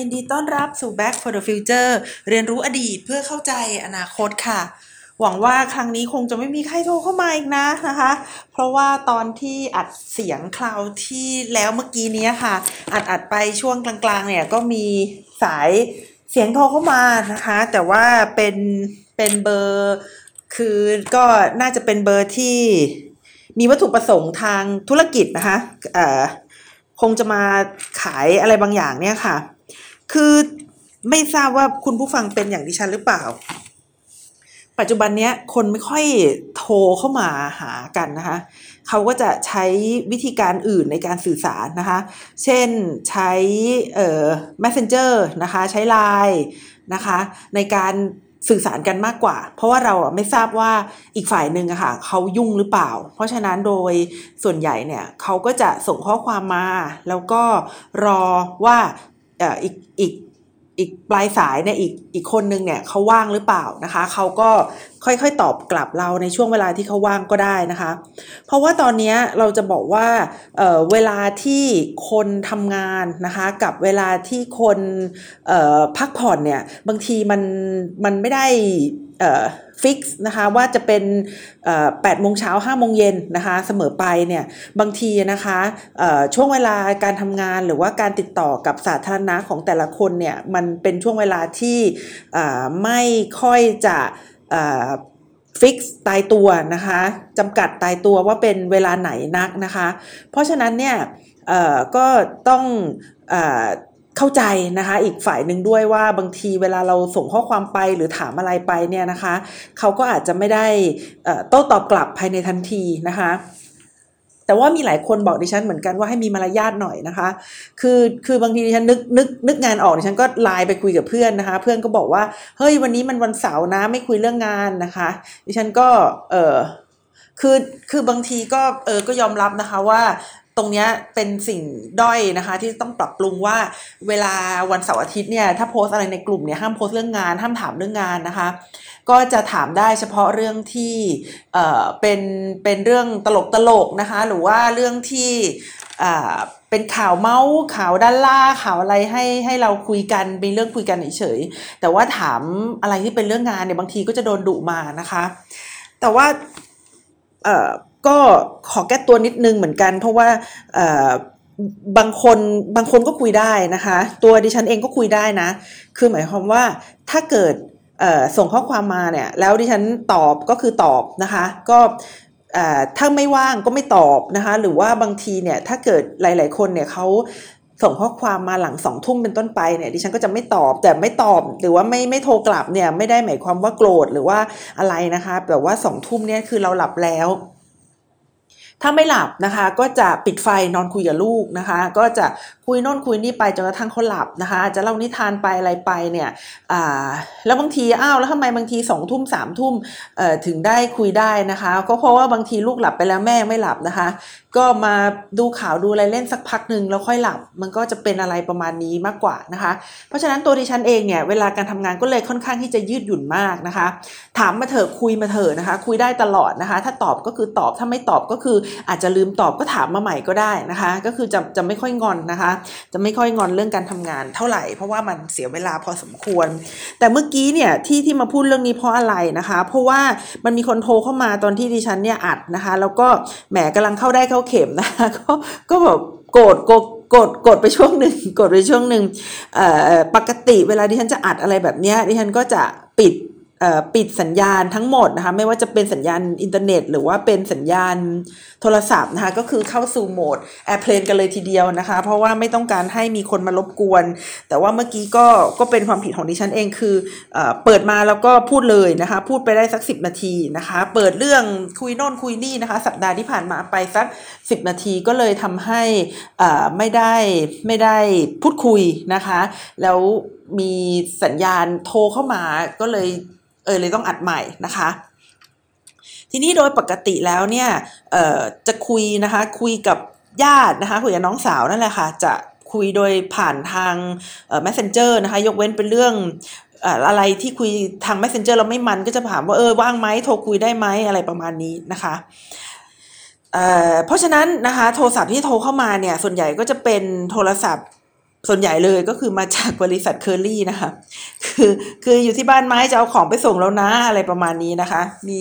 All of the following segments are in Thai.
ยินดีต้อนรับสู่ Back for the Future เรียนรู้อดีตเพื่อเข้าใจอนาคตค่ะ หวังว่าครั้งนี้คงจะไม่มีใครโทรเข้ามาอีกนะนะคะ เพราะว่าตอนที่อัดเสียงคราวที่แล้วเมื่อกี้นี้ค่ะ อัดอัดไปช่วงกลางๆ เนี่ยก็มีสายเสียงโทรเข้ามานะคะ แต่ว่าเป็นเป็นเบอร์คือก็น่าจะเป็นเบอร์ที่มีวัตถุประสงค์ทางธุรกิจนะคะคงจะมาขายอะไรบางอย่างเนี่ยค่ะ คือไม่ทราบว่าคุณผู้ฟังเป็นอย่างดิฉันหรือเปล่า ปัจจุบันเนี้ยคนไม่ค่อยโทรเข้ามาหากันนะคะเขาก็จะใช้วิธีการอื่นในการสื่อสารนะคะ เช่นใช้เอ่อ messenger นะคะ ใช้ Line นะคะ ในการสื่อสารกันมากกว่า เพราะว่าเราไม่ทราบว่าอีกฝ่ายหนึ่งอะค่ะเขายุ่งหรือเปล่า เพราะฉะนั้นโดยส่วนใหญ่เนี่ยเขาก็จะส่งข้อความมา แล้วก็รอว่า อีกอีกอีกปลายสายเนี่ยอีกอีกคนนึงเนี่ยเขาว่างหรือเปล่านะคะเขาก็ค่อยๆตอบกลับเราในช่วงเวลาที่เขาว่างก็ได้นะคะ เพราะว่าตอนนี้เราจะบอกว่าเเวลาที่คนทำงานนะคะกับเวลาที่คนพักผ่อนเนี่ยบางทีมันมันไม่ได้ fix นะคะว่าจะเป็นแปดโมงเช้าห้าโมงเย็นนะคะเสมอไปเนี่ยบางทีนะคะช่วงเวลาการทำงานหรือว่าการติดต่อกับสาธารณะของแต่ละคนเนี่ยมันเป็นช่วงเวลาที่ไม่ค่อยจะ fix ตายตัวนะคะจำกัดตายตัวว่าเป็นเวลาไหนนักนะคะ เพราะฉะนั้นเนี่ยก็ต้อง เข้าใจนะคะ อีกฝ่ายหนึ่งด้วยว่าบางทีเวลาเราส่งข้อความไปหรือถามอะไรไปเนี่ยนะคะเขาก็อาจจะไม่ได้โต้ตอบกลับภายในทันทีนะคะ แต่ว่ามีหลายคนบอกดิฉันเหมือนกันว่าให้มีมารยาทหน่อยนะคะ คือคือบางทีดิฉันนึกนึกนึกงานออกดิฉันก็ไลน์ไปคุยกับเพื่อนนะคะ เพื่อนก็บอกว่าเฮ้ยวันนี้มันวันเสาร์นะไม่คุยเรื่องงานนะคะ ดิฉันก็เออคือคือบางทีก็เออก็ยอมรับนะคะว่า ตรงนี้เป็นสิ่งด้อยนะคะที่ต้องปรับปรุงว่าเวลาวันเสาร์อาทิตย์เนี่ยถ้าโพสอะไรในกลุ่มเนี่ยห้ามโพสเรื่องงาน ห้ามถามเรื่องงานนะคะ ก็จะถามได้เฉพาะเรื่องที่เอ่อเป็นเป็นเรื่องตลกตลกนะคะ หรือว่าเรื่องที่อ่าเป็นข่าวเมาส์ข่าวด้านล่าข่าวอะไรให้ให้เราคุยกันเป็นเรื่องคุยกันเฉยๆแต่ว่าถามอะไรที่เป็นเรื่องงานเนี่ยบางทีก็จะโดนดุมานะคะ แต่ว่าเอ่อ ก็ขอแก้ตัวนิดนึงเหมือนกัน เพราะว่าบางคนบางคนก็คุยได้นะคะ ตัวดิฉันเองก็คุยได้นะ คือหมายความว่าถ้าเกิดส่งข้อความมาเนี่ยแล้วดิฉันตอบก็คือตอบนะคะ ก็ถ้าไม่ว่างก็ไม่ตอบนะคะ หรือว่าบางทีเนี่ยถ้าเกิดหลาย ๆ คนเนี่ยเขาส่งข้อความมาหลังสองทุ่มเป็นต้นไปเนี่ยดิฉันก็จะไม่ตอบแต่ไม่ตอบหรือว่าไม่ไม่โทรกลับเนี่ยไม่ได้หมายความว่าโกรธหรือว่าอะไรนะคะ แต่ว่าสองทุ่มเนี่ยคือเราหลับแล้ว ถ้าไม่หลับนะคะ ก็จะปิดไฟนอนคุยกับลูกนะคะ ก็จะคุยโน่นคุยนี่ไปจนกระทั่งเขาหลับนะคะจะเล่านิทานไปอะไรไปเนี่ยแล้วบางทีอ้าวแล้วทำไมบางทีสองทุ่มสามทุ่มถึงได้คุยได้นะคะ ก็เพราะว่าบางทีลูกหลับไปแล้วแม่ไม่หลับนะคะ ก็มาดูข่าวดูอะไรเล่นสักพักหนึ่งแล้วค่อยหลับ มันก็จะเป็นอะไรประมาณนี้มากกว่านะคะ เพราะฉะนั้นตัวดิฉันเองเนี่ยเวลาการทำงานก็เลยค่อนข้างที่จะยืดหยุ่นมากนะคะ ถามมาเถอะคุยมาเถอะนะคะ คุยได้ตลอดนะคะ ถ้าตอบก็คือตอบถ้าไม่ตอบก็คืออาจจะลืมตอบก็ถามมาใหม่ก็ได้นะคะ ก็คือจะจะไม่ค่อยงอนนะคะจะไม่ค่อยงอนเรื่องการทำงานเท่าไหร่ เพราะว่ามันเสียเวลาพอสมควร แต่เมื่อกี้เนี่ยที่ที่มาพูดเรื่องนี้เพราะอะไรนะคะ เพราะว่ามันมีคนโทรเข้ามาตอนที่ดิฉันเนี่ยอัดนะคะ แล้วก็แหมกำลังเข้าได้เข้าเข็มนะคะก็ก็แบบโกรธโกรธกดกดไปช่วงหนึ่งกดไปช่วงหนึ่งปกติเวลาที่ฉันจะอัดอะไรแบบนี้ดิฉันก็จะปิด ปิดสัญญาณทั้งหมดนะคะไม่ว่าจะเป็นสัญญาณอินเทอร์เน็ต หรือว่าเป็นสัญญาณโทรศัพท์นะคะก็คือเข้าสู่โหมด airplane กันเลยทีเดียวนะคะ เพราะว่าไม่ต้องการให้มีคนมารบกวน แต่ว่าเมื่อกี้ก็ก็เป็นความผิดของดิฉันเองคือเอเปิดมาแล้วก็พูดเลยนะคะ พูดไปได้สัก 10 นาทีนะคะ เปิดเรื่องคุยโน่นคุยนี่นะคะ สัปดาห์ที่ผ่านมาไปสัก 10 นาทีก็เลยทำให้ไม่ได้ไม่ได้พูดคุยนะคะ แล้วมีสัญญาณโทรเข้ามาก็เลย เออเลยต้องอัดใหม่นะคะ ทีนี้โดยปกติแล้วเนี่ยเอ่อจะคุยนะคะคุยกับญาตินะคะคุยกับน้องสาวนั่นแหละค่ะจะคุยโดยผ่านทางเอ่อ messenger นะคะ ยกเว้นเป็นเรื่องอะไรที่คุยทาง messenger เราไม่มันก็จะถามว่าเออว่างไหมโทรคุยได้ไหมอะไรประมาณนี้นะคะเเพราะฉะนั้นนะคะโทรศัพท์ที่โทรเข้ามาเนี่ยส่วนใหญ่ก็จะเป็นโทรศัพท์ ส่วนใหญ่เลยก็คือมาจากบริษัทเคอรี่นะคะ คือคืออยู่ที่บ้านไม้จะเอาของไปส่งแล้วนะอะไรประมาณนี้นะคะ มี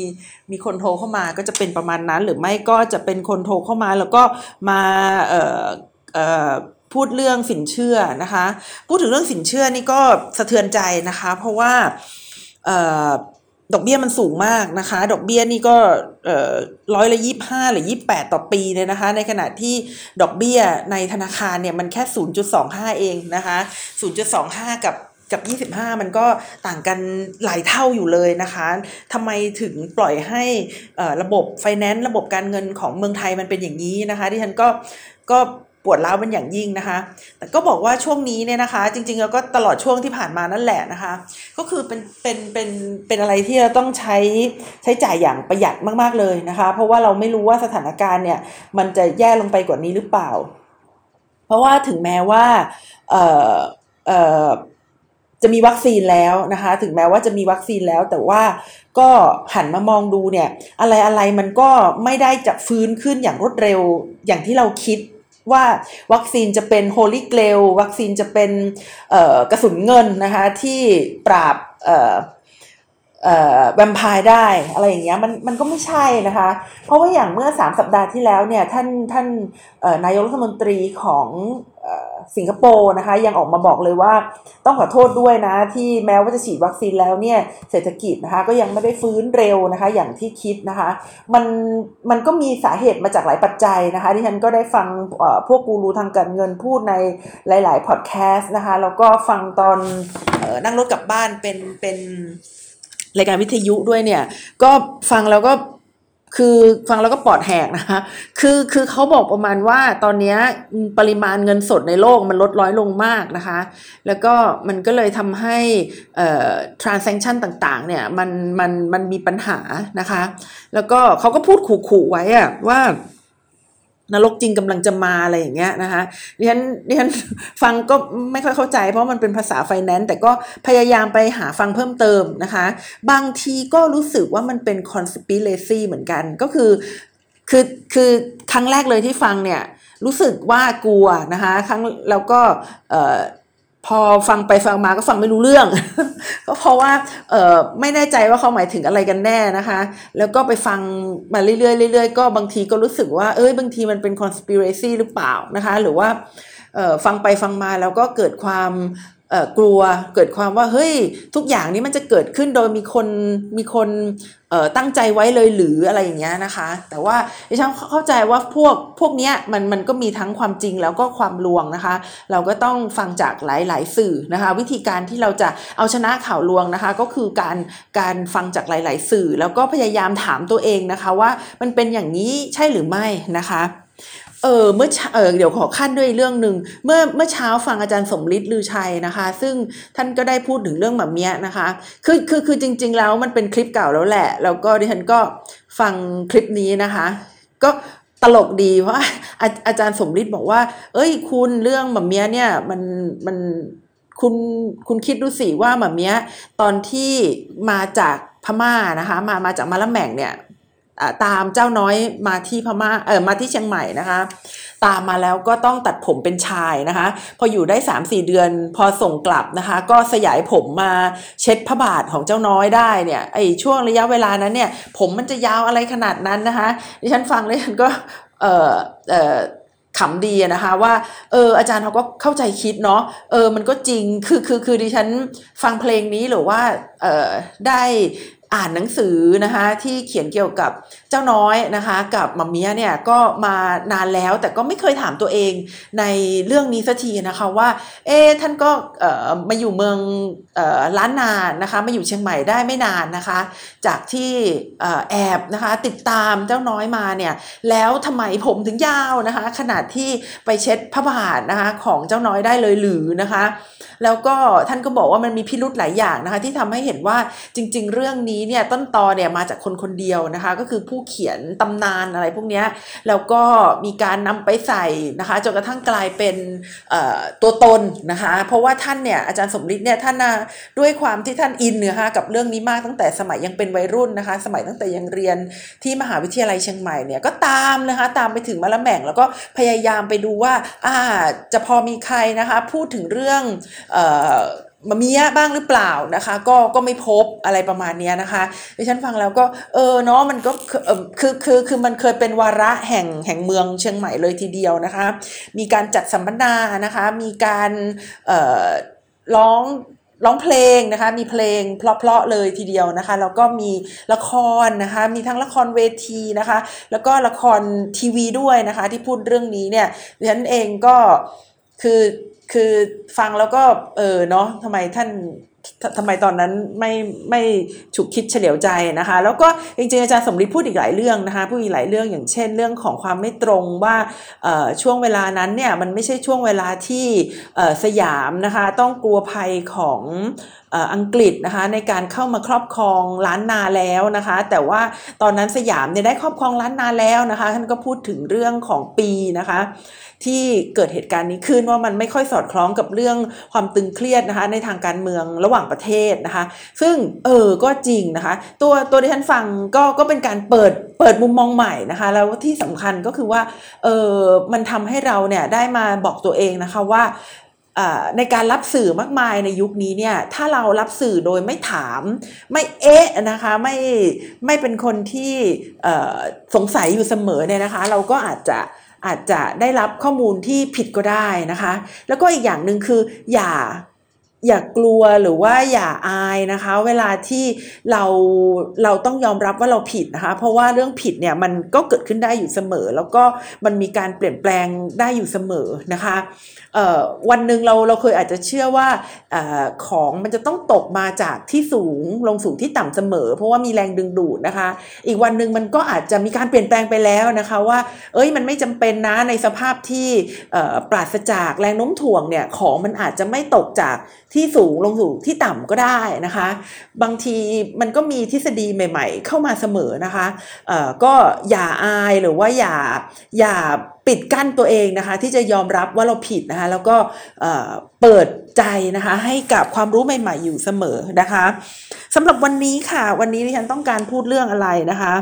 มีคนโทรเข้ามาก็จะเป็นประมาณนั้น หรือไม่ก็จะเป็นคนโทรเข้ามาแล้วก็มาเอ่อเอ่อพูดเรื่องสินเชื่อนะคะ พูดถึงเรื่องสินเชื่อนี่ก็สะเทือนใจนะคะ เพราะว่าเอ่อ ดอกเบี้ยมันสูงมากนะคะ ดอกเบี้ยนี่ก็ร้อยละยี่ห้าหรือยี่แปดต่อปีเลยนะคะ ในขณะที่ดอกเบี้ยในธนาคารเนี่ยมันแค่ศูนย์จุดสองห้าเองนะคะศูนย์จุดสองห้ากับกับ 25 มันก็ต่างกันหลายเท่าอยู่เลยนะคะทำไมถึงปล่อยให้ระบบไฟแนนซ์ระบบการเงินของเมืองไทยมันเป็นอย่างนี้นะคะ ที่ฉันก็ก็ ปวดร้าวเป็นอย่างยิ่งนะคะ แต่ก็บอกว่าช่วงนี้เนี่ยนะคะ จริงๆแล้วก็ตลอดช่วงที่ผ่านมานั่นแหละนะคะ ก็คือเป็นเป็นเป็นเป็นอะไรที่เราต้องใช้ใช้จ่ายอย่างประหยัดมากๆเลยนะคะ เพราะว่าเราไม่รู้ว่าสถานการณ์เนี่ยมันจะแย่ลงไปกว่านี้หรือเปล่า เพราะว่าถึงแม้ว่าเอ่อเอ่อจะมีวัคซีนแล้วนะคะ ถึงแม้ว่าจะมีวัคซีนแล้ว แต่ว่าก็หันมามองดูเนี่ย อะไรอะไรมันก็ไม่ได้จะฟื้นขึ้นอย่างรวดเร็วอย่างที่เราคิด ว่าวัคซีนจะเป็นโฮลิเกลวัคซีนจะเป็นกระสุนเงินนะคะที่ปราบแวมไพร์ได้อะไรอย่างเงี้ยมันมันก็ไม่ใช่นะคะ เพราะว่าอย่างเมื่อ 3 สัปดาห์ที่แล้วเนี่ยท่านท่านนายกรัฐมนตรีของ สิงคโปร์นะคะยังออกมาบอกเลยว่าต้องขอโทษด้วยนะ ที่แม้ว่าจะฉีดวัคซีนแล้วเนี่ยเศรษฐกิจนะคะก็ยังไม่ได้ฟื้นเร็วนะคะอย่างที่คิดนะคะมันมันก็มีสาเหตุมาจากหลายปัจจัยนะคะที่ฉันก็ได้ฟังพวกกูรูทางการเงินพูดในหลาย ๆ พอดแคสต์นะคะแล้วก็ฟังตอนนั่งรถกลับบ้านเป็นเป็นรายการวิทยุด้วยเนี่ยก็ฟังแล้วก็ คือฟังแล้วก็ปอดแหกนะคะ คือคือเขาบอกประมาณว่าตอนนี้ปริมาณเงินสดในโลกมันลดร้อยลงมากนะคะ แล้วก็มันก็เลยทำให้เอ่อ transaction ต่างๆ เนี่ยมันมันมันมีปัญหานะคะ แล้วก็เขาก็พูดขู่ๆไว้อะว่า นรกจริงกำลังจะมาอะไรอย่างเงี้ยนะคะดิฉันดิฉันฟังก็ไม่ค่อยเข้าใจ เพราะมันเป็นภาษาไฟแนนซ์แต่ก็พยายามไปหาฟังเพิ่มเติมนะคะ บางทีก็รู้สึกว่ามันเป็นคอน spiracy เหมือนกันก็คือคือคือครั้งแรกเลยที่ฟังเนี่ยรู้สึกว่ากลัวนะคะครั้งแล้วก็เอ่อ พอฟังไปฟังมาก็ฟังไม่รู้เรื่อง ก็เพราะว่าเออไม่แน่ใจว่าเขาหมายถึงอะไรกันแน่นะคะ แล้วก็ไปฟังมาเรื่อยๆเรื่อยๆก็บางทีก็รู้สึกว่าเอ้ยบางทีมันเป็น conspiracy หรือเปล่านะคะ หรือว่าเออฟังไปฟังมาแล้วก็เกิดความ กลัวเกิดความว่าเฮ้ยทุกอย่างนี้มันจะเกิดขึ้นโดยมีคนมีคนตั้งใจไว้เลยหรืออะไรอย่างเงี้ยนะคะ แต่ว่าดิฉันเข้าใจว่าพวกพวกเนี้ยมันมันก็มีทั้งความจริงแล้วก็ความลวงนะคะ เราก็ต้องฟังจากหลาย ๆ สื่อนะคะ วิธีการที่เราจะเอาชนะข่าวลวงนะคะ ก็คือการการฟังจากหลาย ๆ สื่อ แล้วก็พยายามถามตัวเองนะคะ ว่ามันเป็นอย่างนี้ใช่หรือไม่นะคะ เออเมื่อเออเดี๋ยวขอขั้นด้วยเรื่องหนึ่งเมื่อเมื่อเช้าฟังอาจารย์สมฤทธิ์ลือชัยนะคะ ซึ่งท่านก็ได้พูดถึงเรื่องแบบนี้นะคะ คือคือคือจริง ๆ แล้วมันเป็นคลิปเก่าแล้วแหละ แล้วก็ดิฉันก็ฟังคลิปนี้นะคะ ก็ตลกดีเพราะอาอาจารย์สมฤทธิ์บอกว่า เอ้ย คุณเรื่องแบบนี้เนี่ยมันมันคุณคุณคิดดูสิว่าแบบนี้ตอนที่มาจากพม่านะคะ มามาจากมาละแม่งเนี่ย ตามเจ้าน้อยมาที่พม่าเออมาที่เชียงใหม่นะคะ ตามมาแล้วก็ต้องตัดผมเป็นชายนะคะ พออยู่ได้ 3 4 เดือนพอส่งกลับนะคะ ก็สยายผมมาเช็ดพระบาทของเจ้าน้อยได้เนี่ยไอช่วงระยะเวลานั้นเนี่ย ผมมันจะยาวอะไรขนาดนั้นนะคะ ดิฉันฟังแล้วฉันก็เออเออขำดีนะคะว่าเอออาจารย์เขาก็เข้าใจคิดเนาะเออมันก็จริงคือคือคือดิฉันฟังเพลงนี้หรือว่าเออได้ อ่านหนังสือนะคะที่เขียนเกี่ยวกับ เจ้าน้อยนะคะกับมัมเมียเนี่ยก็มานานแล้วแต่ก็ไม่เคยถามตัวเองในเรื่องนี้สักทีนะคะว่า เอ๊ท่านก็มาอยู่เมืองล้านนานนะคะมาอยู่เชียงใหม่ได้ไม่นานนะคะ จากที่แอบนะคะติดตามเจ้าน้อยมาเนี่ยแล้วทำไมผมถึงยาวนะคะขนาดที่ไปเช็ดพระบาทนะคะของเจ้าน้อยได้เลยหรือนะคะ แล้วก็ท่านก็บอกว่ามันมีพิรุธหลายอย่างนะคะที่ทำให้เห็นว่าจริง ๆ เรื่องนี้เนี่ยต้นตอเนี่ยมาจากคนคนเดียวนะคะก็คือผู้เขียนตำนานอะไรพวกนี้แล้วก็มีการนำไปใส่นะคะจนกระทั่งกลายเป็นตัวตนนะคะเพราะว่าท่านเนี่ยอาจารย์สมฤทธิ์เนี่ยท่านด้วยความที่ท่านอินเนื้อฮะกับเรื่องนี้มากตั้งแต่สมัยยังเป็นวัยรุ่นนะคะ สมัยตั้งแต่ยังเรียนที่มหาวิทยาลัยเชียงใหม่เนี่ยก็ตามนะคะตามไปถึงมะละแม่งแล้วก็พยายามไปดูว่าอ่าจะพอมีใครนะคะพูดถึงเรื่องเอ่อ มามียบ้างหรือเปล่านะคะ ก็ก็ไม่พบอะไรประมาณนี้นะคะดิฉันฟังแล้วก็เออเนาะมันก็คือคือคือมันเคยเป็นวาระแห่งแห่งเมืองเชียงใหม่เลยทีเดียวนะคะ มีการจัดสัมมนานะคะ มีการเออร้องร้องเพลงนะคะ มีเพลงเพราะๆเลยทีเดียวนะคะ แล้วก็มีละครนะคะ มีทั้งละครเวทีนะคะ แล้วก็ละครทีวีด้วยนะคะ ที่พูดเรื่องนี้เนี่ยดิฉันเองก็คือ คือฟังแล้วก็เออเนาะทำไมท่านทำไมตอนนั้นไม่ไม่ฉุกคิดเฉลียวใจนะคะ แล้วก็จริงๆอาจารย์สมฤทธิ์พูดอีกหลายเรื่องนะคะพูดอีกหลายเรื่องอย่างเช่น เรื่องของความไม่ตรงว่าช่วงเวลานั้นเนี่ยมันไม่ใช่ช่วงเวลาที่สยามนะคะต้องกลัวภัยของ อังกฤษนะคะในการเข้ามาครอบครองล้านนาแล้วนะคะ แต่ว่าตอนนั้นสยามเนี่ยได้ครอบครองล้านนาแล้วนะคะท่านก็พูดถึงเรื่องของปีนะคะ ที่เกิดเหตุการณ์นี้ขึ้นว่ามันไม่ค่อยสอดคล้องกับเรื่องความตึงเครียดนะคะ ในทางการเมืองระหว่างประเทศนะคะ ซึ่งเออก็จริงนะคะ ตัวตัวที่ฉันฟังก็ก็เป็นการเปิดเปิดมุมมองใหม่นะคะ แล้วที่สำคัญก็คือว่าเออมันทำให้เราเนี่ยได้มาบอกตัวเองนะคะว่า ในการรับสื่อมากมายในยุคนี้เนี่ยถ้าเรารับสื่อโดยไม่ถามไม่เอ๊ะนะคะไม่ไม่เป็นคนที่สงสัยอยู่เสมอเนี่ยนะคะ เราก็อาจจะอาจจะได้รับข้อมูลที่ผิดก็ได้นะคะ แล้วก็อีกอย่างหนึ่งคืออย่า อย่ากลัวหรือว่าอย่าอายนะคะ เวลาที่เราเราต้องยอมรับว่าเราผิดนะคะ เพราะว่าเรื่องผิดเนี่ยมันก็เกิดขึ้นได้อยู่เสมอ แล้วก็มันมีการเปลี่ยนแปลงได้อยู่เสมอนะคะวันหนึ่งเราเราเคยอาจจะเชื่อว่าอของมันจะต้องตกมาจากที่สูงลงสู่ที่ต่ำเสมอ เพราะว่ามีแรงดึงดูดนะคะ อีกวันหนึ่งมันก็อาจจะมีการเปลี่ยนแปลงไปแล้วนะคะว่า เอ้ยมันไม่จำเป็นนะในสภาพที่ปราศจากแรงโน้มถ่วงเนี่ยของมันอาจจะไม่ตกจากที่สูงลงสู่ที่ต่ำก็ได้นะคะ บางทีมันก็มีทฤษฎีใหม่ ๆ เข้ามาเสมอนะคะก็อย่าอายหรือว่าอย่าอย่าปิดกั้นตัวเองนะคะ ที่จะยอมรับว่าเราผิดนะคะ แล้วก็เปิดใจนะคะ ให้กับความรู้ใหม่ ๆ อยู่เสมอนะคะสำหรับวันนี้ค่ะ วันนี้ที่ฉันต้องการพูดเรื่องอะไรนะคะ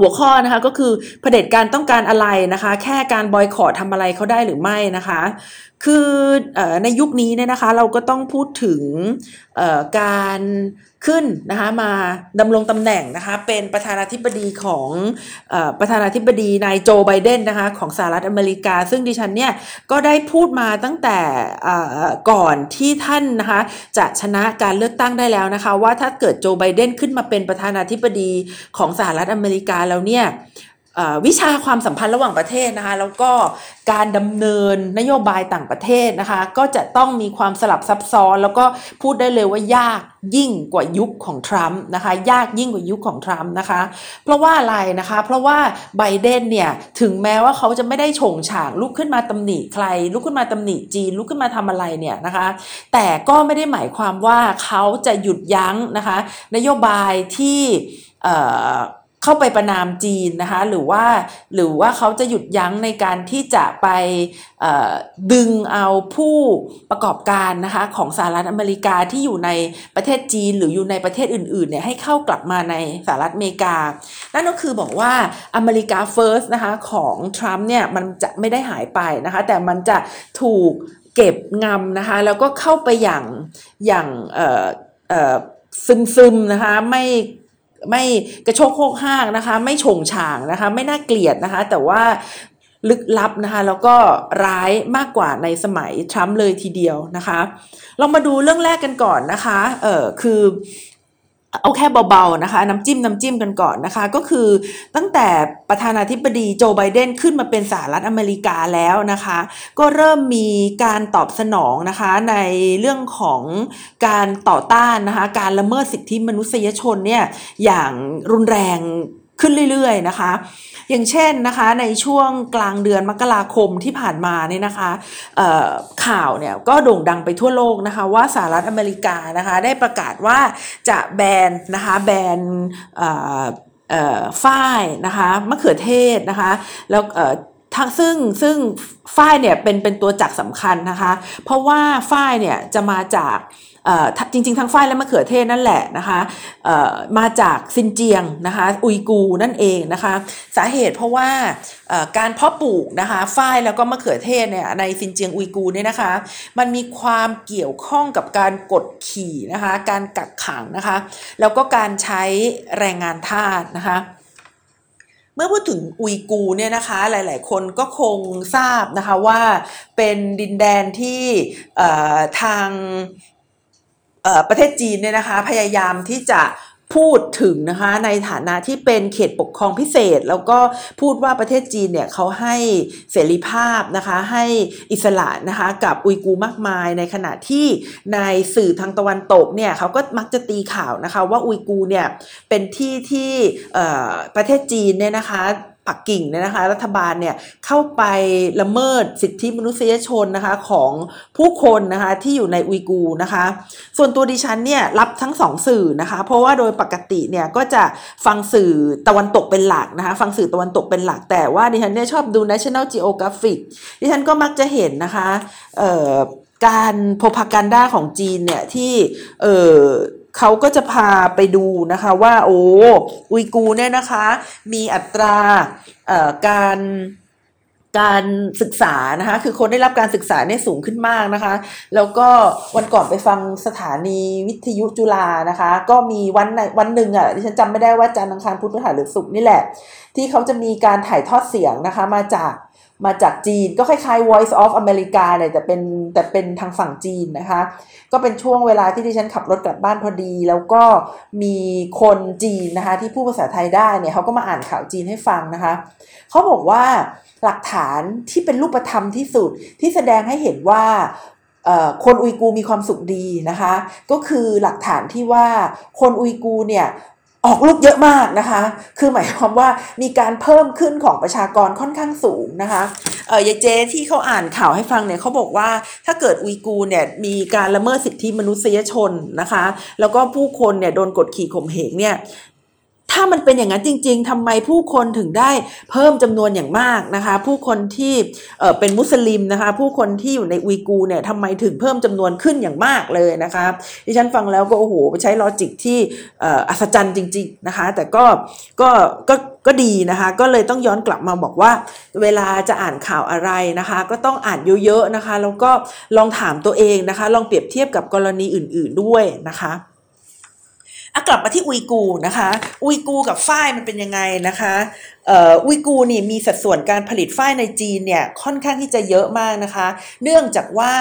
หัวข้อนะคะก็คือเผด็จการต้องการอะไรนะคะ แค่การบอยคอรทำอะไรเขาได้หรือไม่นะคะ คือในยุคนี้เนี่ยนะคะเราก็ต้องพูดถึงการขึ้นนะคะมาดำรงตำแหน่งนะคะเป็นประธานาธิบดีของอประธานาธิบดีนายโจไบเดนนะคะของสหรัฐอเมริกา ซึ่งดิฉันเนี่ยก็ได้พูดมาตั้งแต่ก่อนที่ท่านนะคะจะชนะการเลือกตั้งได้แล้วนะคะว่าถ้าเกิดโจไบเดนขึ้นมาเป็นประธานาธิบดีของสหรัฐอเมริกาแล้วเนี่ย วิชาความสัมพันธ์ระหว่างประเทศนะคะแล้วก็การดำเนินนโยบายต่างประเทศนะคะก็จะต้องมีความสลับซับซ้อน แล้วก็พูดได้เลยว่ายากยิ่งกว่ายุคของทรัมป์นะคะยากยิ่งกว่ายุคของทรัมป์นะคะเพราะว่าอะไรนะคะ เพราะว่าไบเดนเนี่ยถึงแม้ว่าเขาจะไม่ได้โฉงฉางลุกขึ้นมาตำหนิใคร ลุกขึ้นมาตำหนิจีนลุกขึ้นมาทำอะไรเนี่ยนะคะแต่ก็ไม่ได้หมายความว่าเขาจะหยุดยั้งนะคะนโยบายที่ เข้าไปประนามจีนนะคะหรือว่าหรือว่าเขาจะหยุดยั้งในการที่จะไปดึงเอาผู้ประกอบการนะคะของสหรัฐอเมริกาที่อยู่ในประเทศจีนหรืออยู่ในประเทศอื่นๆเนี่ยให้เข้ากลับมาในสหรัฐอเมริกา นั่นก็คือบอกว่าอเมริกาเฟิร์สนะคะของทรัมป์เนี่ยมันจะไม่ได้หายไปนะคะแต่มันจะถูกเก็บงำนะคะแล้วก็เข้าไปอย่างอย่างเอ่อเอ่อซึมๆนะคะไม่ ไม่กระโชกโคกห้างนะคะ ไม่ฉงฉางนะคะ ไม่น่าเกลียดนะคะ แต่ว่าลึกลับนะคะแล้วก็ร้ายมากกว่าในสมัยทรัมป์เลยทีเดียวนะคะลองมาดูเรื่องแรกกันก่อนนะคะเออคือ เอาแค่เบาๆนะคะน้ำจิ้มน้ำจิ้มกันก่อนนะคะ ก็คือตั้งแต่ประธานาธิบดีโจไบเดนขึ้นมาเป็นสหรัฐอเมริกาแล้วนะคะ ก็เริ่มมีการตอบสนองนะคะในเรื่องของการต่อต้านนะคะการละเมิดสิทธิมนุษยชนเนี่ยอย่างรุนแรง ขึ้นเรื่อยๆนะคะ อย่างเช่นนะคะในช่วงกลางเดือนมกราคมที่ผ่านมาเนี่ยนะคะข่าวเนี่ยก็โด่งดังไปทั่วโลกนะคะว่าสหรัฐอเมริกานะคะได้ประกาศว่าจะแบนนะคะแบนฝ้ายนะคะมะเขือเทศนะคะแล้ว ทั้งซึ่งซึ่งฝ้ายเนี่ยเป็นเป็นตัวจักสำคัญนะคะ เพราะว่าฝ้ายเนี่ยจะมาจากจริงๆ ทั้งฝ้ายและมะเขือเทศนั่นแหละนะคะมาจากซินเจียงนะคะอุยกูนั่นเองนะคะ สาเหตุเพราะว่าการเพาะปลูกนะคะฝ้ายแล้วก็มะเขือเทศเนี่ยในซินเจียงอุยกูเนี่ยนะคะ มันมีความเกี่ยวข้องกับการกดขี่นะคะ การกักขังนะคะ แล้วก็การใช้แรงงานทาสนะคะ มื่อพูดถึงอุยกูเนี่ยนะคะหลาย ๆ คนก็คงทราบนะคะว่าเป็นดินแดนที่ทางประเทศจีนเนี่ยนะคะพยายามที่จะ พูดถึงนะคะในฐานะที่เป็นเขตปกครองพิเศษ แล้วก็พูดว่าประเทศจีนเนี่ยเขาให้เสรีภาพนะคะให้อิสระนะคะกับอุยกูมากมาย ในขณะที่ในสื่อทางตะวันตกเนี่ยเขาก็มักจะตีข่าวนะคะว่าอุยกูเนี่ยเป็นที่ที่ประเทศจีนเนี่ยนะคะ ปักกิ่งเนี่ยนะคะ รัฐบาลเนี่ยเข้าไปละเมิดสิทธิมนุษยชนนะคะของผู้คนนะคะที่อยู่ในอุยกูนะคะ ส่วนตัวดิฉันเนี่ยรับทั้งสองสื่อนะคะ เพราะว่าโดยปกติเนี่ยก็จะฟังสื่อตะวันตกเป็นหลักนะคะ ฟังสื่อตะวันตกเป็นหลัก แต่ว่าดิฉันเนี่ยชอบดู National Geographic ดิฉันก็มักจะเห็นนะคะการโพพากันดาของจีนเนี่ยที่เเขาก็จะพาไปดูนะคะว่าโอ้อุยกูเนี่ยนะคะมีอัตราการการศึกษานะคะคือคนได้รับการศึกษาเนี่ยสูงขึ้นมากนะคะ แล้วก็วันก่อนไปฟังสถานีวิทยุจุฬานะคะ ก็มีวันวันหนึ่งอะที่ฉันจำไม่ได้ว่าจันทร์อังคารพุธพฤหัสหรือศุกร์นี่แหละ ที่เขาจะมีการถ่ายทอดเสียงนะคะมาจาก มาจากจีนก็คล้ายๆ Voice of America เลยแต่เป็นแต่เป็นทางฝั่งจีนนะคะ ก็เป็นช่วงเวลาที่ดิฉันขับรถกลับบ้านพอดี แล้วก็มีคนจีนนะคะ ที่พูดภาษาไทยได้เนี่ยเขาก็มาอ่านข่าวจีนให้ฟังนะคะเขาบอกว่าหลักฐานที่เป็นรูปธรรมที่สุดที่แสดงให้เห็นว่าคนอุยกูมีความสุขดีนะคะ ก็คือหลักฐานที่ว่าคนอุยกูเนี่ย ออกลูกเยอะมากนะคะ คือหมายความว่ามีการเพิ่มขึ้นของประชากรค่อนข้างสูงนะคะเออยายเจที่เขาอ่านข่าวให้ฟังเนี่ยเขาบอกว่าถ้าเกิดอุยกูเนี่ยมีการละเมิดสิทธิมนุษยชนนะคะ แล้วก็ผู้คนเนี่ยโดนกดขี่ข่มเหงเนี่ย ถ้ามันเป็นอย่างนั้นจริง ๆทำไมผู้คนถึงได้เพิ่มจำนวนอย่างมากนะคะ ผู้คนที่เป็นมุสลิมนะคะ ผู้คนที่อยู่ในอุยกูเนี่ยทำไมถึงเพิ่มจำนวนขึ้นอย่างมากเลยนะคะดิฉันฟังแล้วก็โอ้โหใช้ลอจิกที่อัศจรรย์จริง ๆนะคะ แต่ก็ก็ก็ก็ดีนะคะ ก็เลยต้องย้อนกลับมาบอกว่า เวลาจะอ่านข่าวอะไรนะคะ ก็ต้องอ่านเยอะๆนะคะ แล้วก็ลองถามตัวเองนะคะ ลองเปรียบเทียบกับกรณีอื่น ๆด้วยนะคะ อะกลับมาที่อุยกูนะคะ อุยกูกับฝ้ายมันเป็นยังไงนะคะอุยกูนี่มีสัดส่วนการผลิตฝ้ายในจีนเนี่ยค่อนข้างที่จะเยอะมากนะคะ เนื่องจากว่า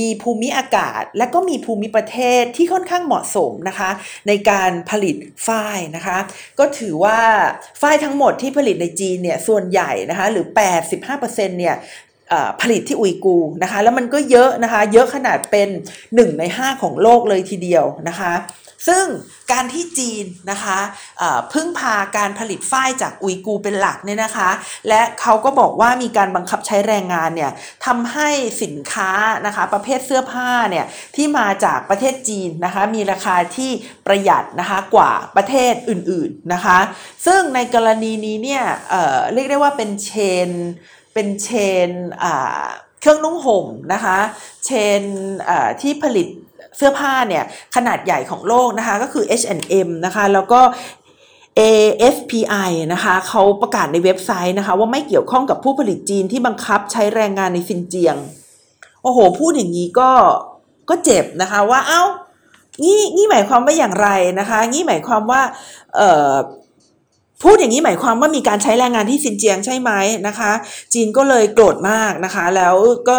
มีภูมิอากาศและก็มีภูมิประเทศที่ค่อนข้างเหมาะสมนะคะ ในการผลิตฝ้ายนะคะ ก็ถือว่าฝ้ายทั้งหมดที่ผลิตในจีนเนี่ยส่วนใหญ่นะคะหรือ 85%เนี่ยผลิตที่อุยกูนะคะ แล้วมันก็เยอะนะคะ เยอะขนาดเป็น 1 ใน 5 ของโลกเลยทีเดียวนะคะ ซึ่งการที่จีนนะคะพึ่งพาการผลิตฝ้ายจากอุยกูเป็นหลักเนี่ยนะคะ และเขาก็บอกว่ามีการบังคับใช้แรงงานเนี่ยทำให้สินค้านะคะประเภทเสื้อผ้าเนี่ยที่มาจากประเทศจีนนะคะมีราคาที่ประหยัดนะคะกว่าประเทศอื่นๆนะคะ ซึ่งในกรณีนี้เนี่ยเเรียกได้ว่าเป็นเชนเป็นเชนเครื่องนุ่งห่มนะคะ เชนที่ผลิต เสื้อผ้าเนี่ยขนาดใหญ่ของโลกนะคะก็คือ H&M นะคะแล้วก็ AFPI นะคะเขาประกาศในเว็บไซต์นะคะ ว่าไม่เกี่ยวข้องกับผู้ผลิตจีนที่บังคับใช้แรงงานในซินเจียง โอ้โห พูดอย่างนี้ก็ก็เจ็บนะคะว่าอ้าวนี่นี่หมายความว่าอย่างไรนะคะนี่หมายความว่าเอ่อ พูดอย่างนี้หมายความว่ามีการใช้แรงงานที่ซินเจียงใช่ไหมนะคะ จีนก็เลยโกรธมากนะคะ แล้วก็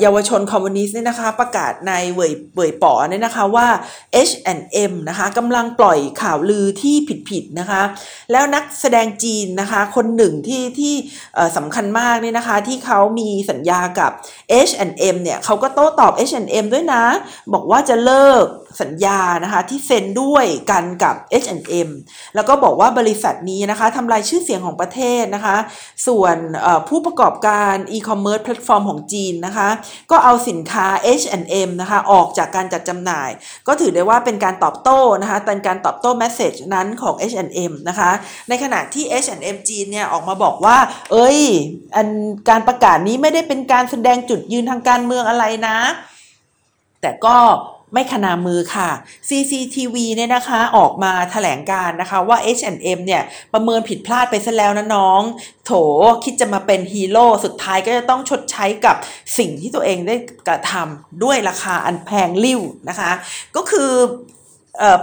เยาวชนคอมมิวนิสต์เนี่ยนะคะประกาศในเว่ยเว่ยป๋อเนี่ยนะคะว่า H&M นะคะกำลังปล่อยข่าวลือที่ผิดๆนะคะ แล้วนักแสดงจีนนะคะคนหนึ่งที่ที่สำคัญมากเนี่ยนะคะที่เขามีสัญญากับ H&M เนี่ยเขาก็โต้ตอบ H&M ด้วยนะ บอกว่าจะเลิกสัญญานะคะที่เซ็นด้วยกันกับ H&M แล้วก็บอกว่าบริษัทนี้นะคะทำลายชื่อเสียงของประเทศนะคะ ส่วนผู้ประกอบการ e-commerce platform ของจีนนะคะ ก็เอาสินค้า H&M นะคะออกจากการจัดจำหน่าย ก็ถือได้ว่าเป็นการตอบโต้นะคะเป็นการตอบโต้แมสเซจนั้นของ H&M นะคะ ในขณะที่ H&M จีนเนี่ยออกมาบอกว่า เอ้ยอันการประกาศนี้ไม่ได้เป็นการแสดงจุดยืนทางการเมืองอะไรนะ แต่ก็ ไม่ขนามือค่ะ CCTV เนี่ยนะคะออกมาถแถลงการนะคะว่า H&M เนี่ยประเมินผิดพลาดไปซะแล้วนะน้อง โถคิดจะมาเป็นฮีโร่สุดท้ายก็จะต้องชดใช้กับสิ่งที่ตัวเองได้กระทำด้วยราคาอันแพงลิ่วนะคะ ก็คือ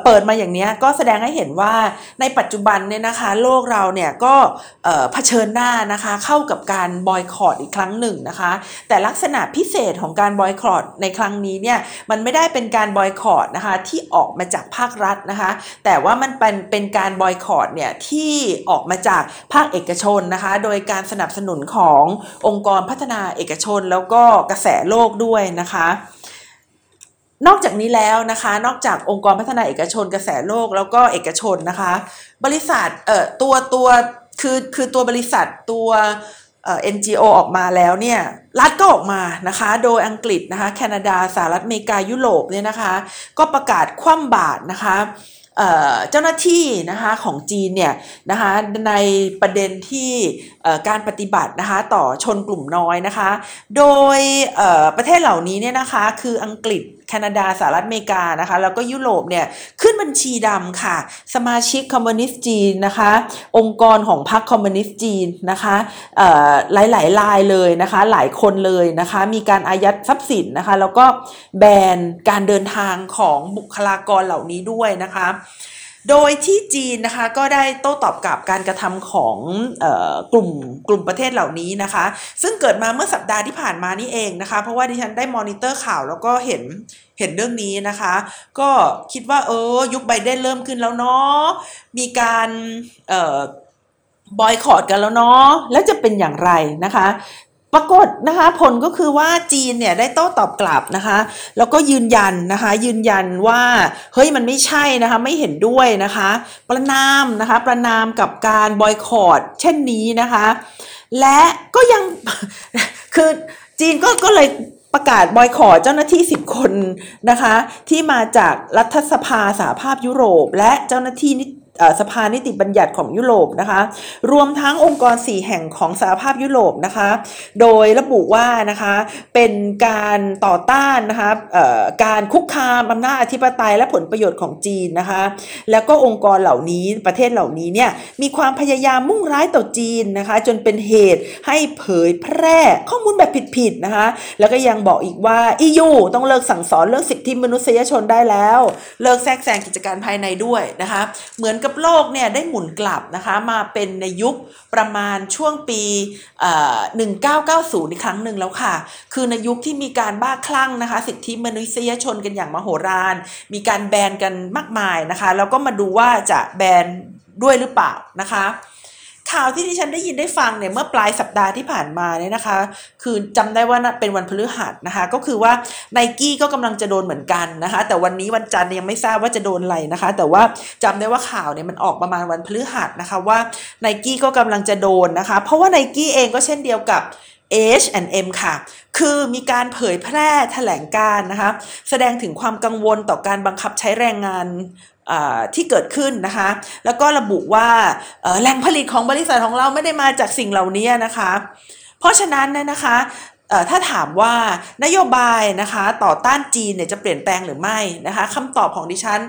เปิดมาอย่างนี้ก็แสดงให้เห็นว่าในปัจจุบันเนี่ยนะคะโลกเราเนี่ยก็เผชิญหน้านะคะเข้ากับการบอยคอรดอีกครั้งหนึ่งนะคะ แต่ลักษณะพิเศษของการบอยคอรดในครั้งนี้เนี่ยมันไม่ได้เป็นการบอยคอรดนะคะที่ออกมาจากภาครัฐนะคะ แต่ว่ามันเป็นเป็นการบอยคอรดเนี่ยที่ออกมาจากภาคเอกชนนะคะ โดยการสนับสนุนขององค์กรพัฒนาเอกชน แล้วก็กระแสโลกด้วยนะคะ นอกจากนี้แล้วนะคะ นอกจากองค์กรพัฒนาเอกชนกระแสโลกแล้วก็เอกชนนะคะ บริษัทเอ่อตัวตัวคือคือตัวบริษัทตัวเอ่อ NGO ออกมาแล้วเนี่ยรัฐก็ออกมานะคะ โดยอังกฤษนะคะแคนาดาสหรัฐอเมริกายุโรปเนี่ยนะคะ ก็ประกาศคว่ำบาตรนะคะเจ้าหน้าที่นะคะของจีนเนี่ยนะคะในประเด็นที่การปฏิบัตินะคะต่อชนกลุ่มน้อยนะคะ โดยประเทศเหล่านี้เนี่ยนะคะคืออังกฤษแคนาดาสหรัฐอเมริกานะคะ แล้วก็ยุโรปเนี่ยขึ้นบัญชีดำค่ะ สมาชิกคอมมิวนิสต์จีนนะคะ องค์กรของพรรคคอมมิวนิสต์จีนนะคะหลายหลายรายเลยนะคะ หลายคนเลยนะคะ มีการอายัดทรัพย์สินนะคะ แล้วก็แบนการเดินทางของบุคลากรเหล่านี้ด้วยนะคะ โดยที่จีนนะคะก็ได้โต้ตอบกับการกระทำของกลุ่มกลุ่มประเทศเหล่านี้นะคะ ซึ่งเกิดมาเมื่อสัปดาห์ที่ผ่านมานี่เองนะคะ เพราะว่าดิฉันได้มอนิเตอร์ข่าวแล้วก็เห็นเห็นเรื่องนี้นะคะ ก็คิดว่าเออยุคไบเดนเริ่มขึ้นแล้วเนาะมีการบอยคอตกันแล้วเนาะแล้วจะเป็นอย่างไรนะคะ ปรากฏนะคะผลก็คือว่าจีนเนี่ยได้โต้ตอบกลับนะคะ แล้วก็ยืนยันนะคะ ยืนยันว่าเฮ้ยมันไม่ใช่นะคะไม่เห็นด้วยนะคะ ประนามนะคะประนามกับการบอยคอรดเช่นนี้นะคะ และก็ยังคือจีนก็ก็เลยประกาศบอยคอรดเจ้าหน้าที่ 10 คนนะคะ ที่มาจากรัฐสภาสหภาพยุโรป และเจ้าหน้าที่ สภานิติบัญญัติของยุโรปนะคะ รวมทั้งองค์กร 4 แห่งของสหภาพยุโรปนะคะ โดยระบุว่านะคะเป็นการต่อต้านนะคะการคุกคามอำนาจอธิปไตยและผลประโยชน์ของจีนนะคะ แล้วก็องค์กรเหล่านี้ประเทศเหล่านี้เนี่ยมีความพยายามมุ่งร้ายต่อจีนนะคะ จนเป็นเหตุให้เผยแพร่ข้อมูลแบบผิดๆนะคะ แล้วก็ยังบอกอีกว่า EU ต้องเลิกสั่งสอนเรื่องสิทธิมนุษยชนได้แล้ว เลิกแทรกแซงกิจการภายในด้วยนะคะ เหมือนกับโลกเนี่ยได้หมุนกลับนะคะมาเป็นในยุคประมาณช่วงปี1990 อีกครั้งหนึ่งแล้วค่ะ คือในยุคที่มีการบ้าคลั่งนะคะ สิทธิมนุษยชนกันอย่างมโหฬารมีการแบนกันมากมายนะคะ แล้วก็มาดูว่าจะแบนด้วยหรือเปล่านะคะ ข่าวที่ดิฉันได้ยินได้ฟังเนี่ยเมื่อปลายสัปดาห์ที่ผ่านมาเนี่ยนะคะ คือจำได้ว่าเป็นวันพฤหัสนะคะ ก็คือว่าไนกี้ก็กำลังจะโดนเหมือนกันนะคะ แต่วันนี้วันจันทร์ยังไม่ทราบว่าจะโดนอะไรนะคะ แต่ว่าจำได้ว่าข่าวเนี่ยมันออกประมาณวันพฤหัสนะคะว่าไนกี้ก็กำลังจะโดนนะคะ เพราะว่าไนกี้เองก็เช่นเดียวกับ H&M ค่ะ คือมีการเผยแพร่แถลงการนะคะ แสดงถึงความกังวลต่อการบังคับใช้แรงงาน ที่เกิดขึ้นนะคะ แล้วก็ระบุว่าแหล่งผลิตของบริษัทของเราไม่ได้มาจากสิ่งเหล่านี้นะคะ เพราะฉะนั้นนะนะคะถ้าถามว่านโยบายนะคะต่อต้านจีนเนี่ยจะเปลี่ยนแปลงหรือไม่นะคะคำตอบของดิฉัน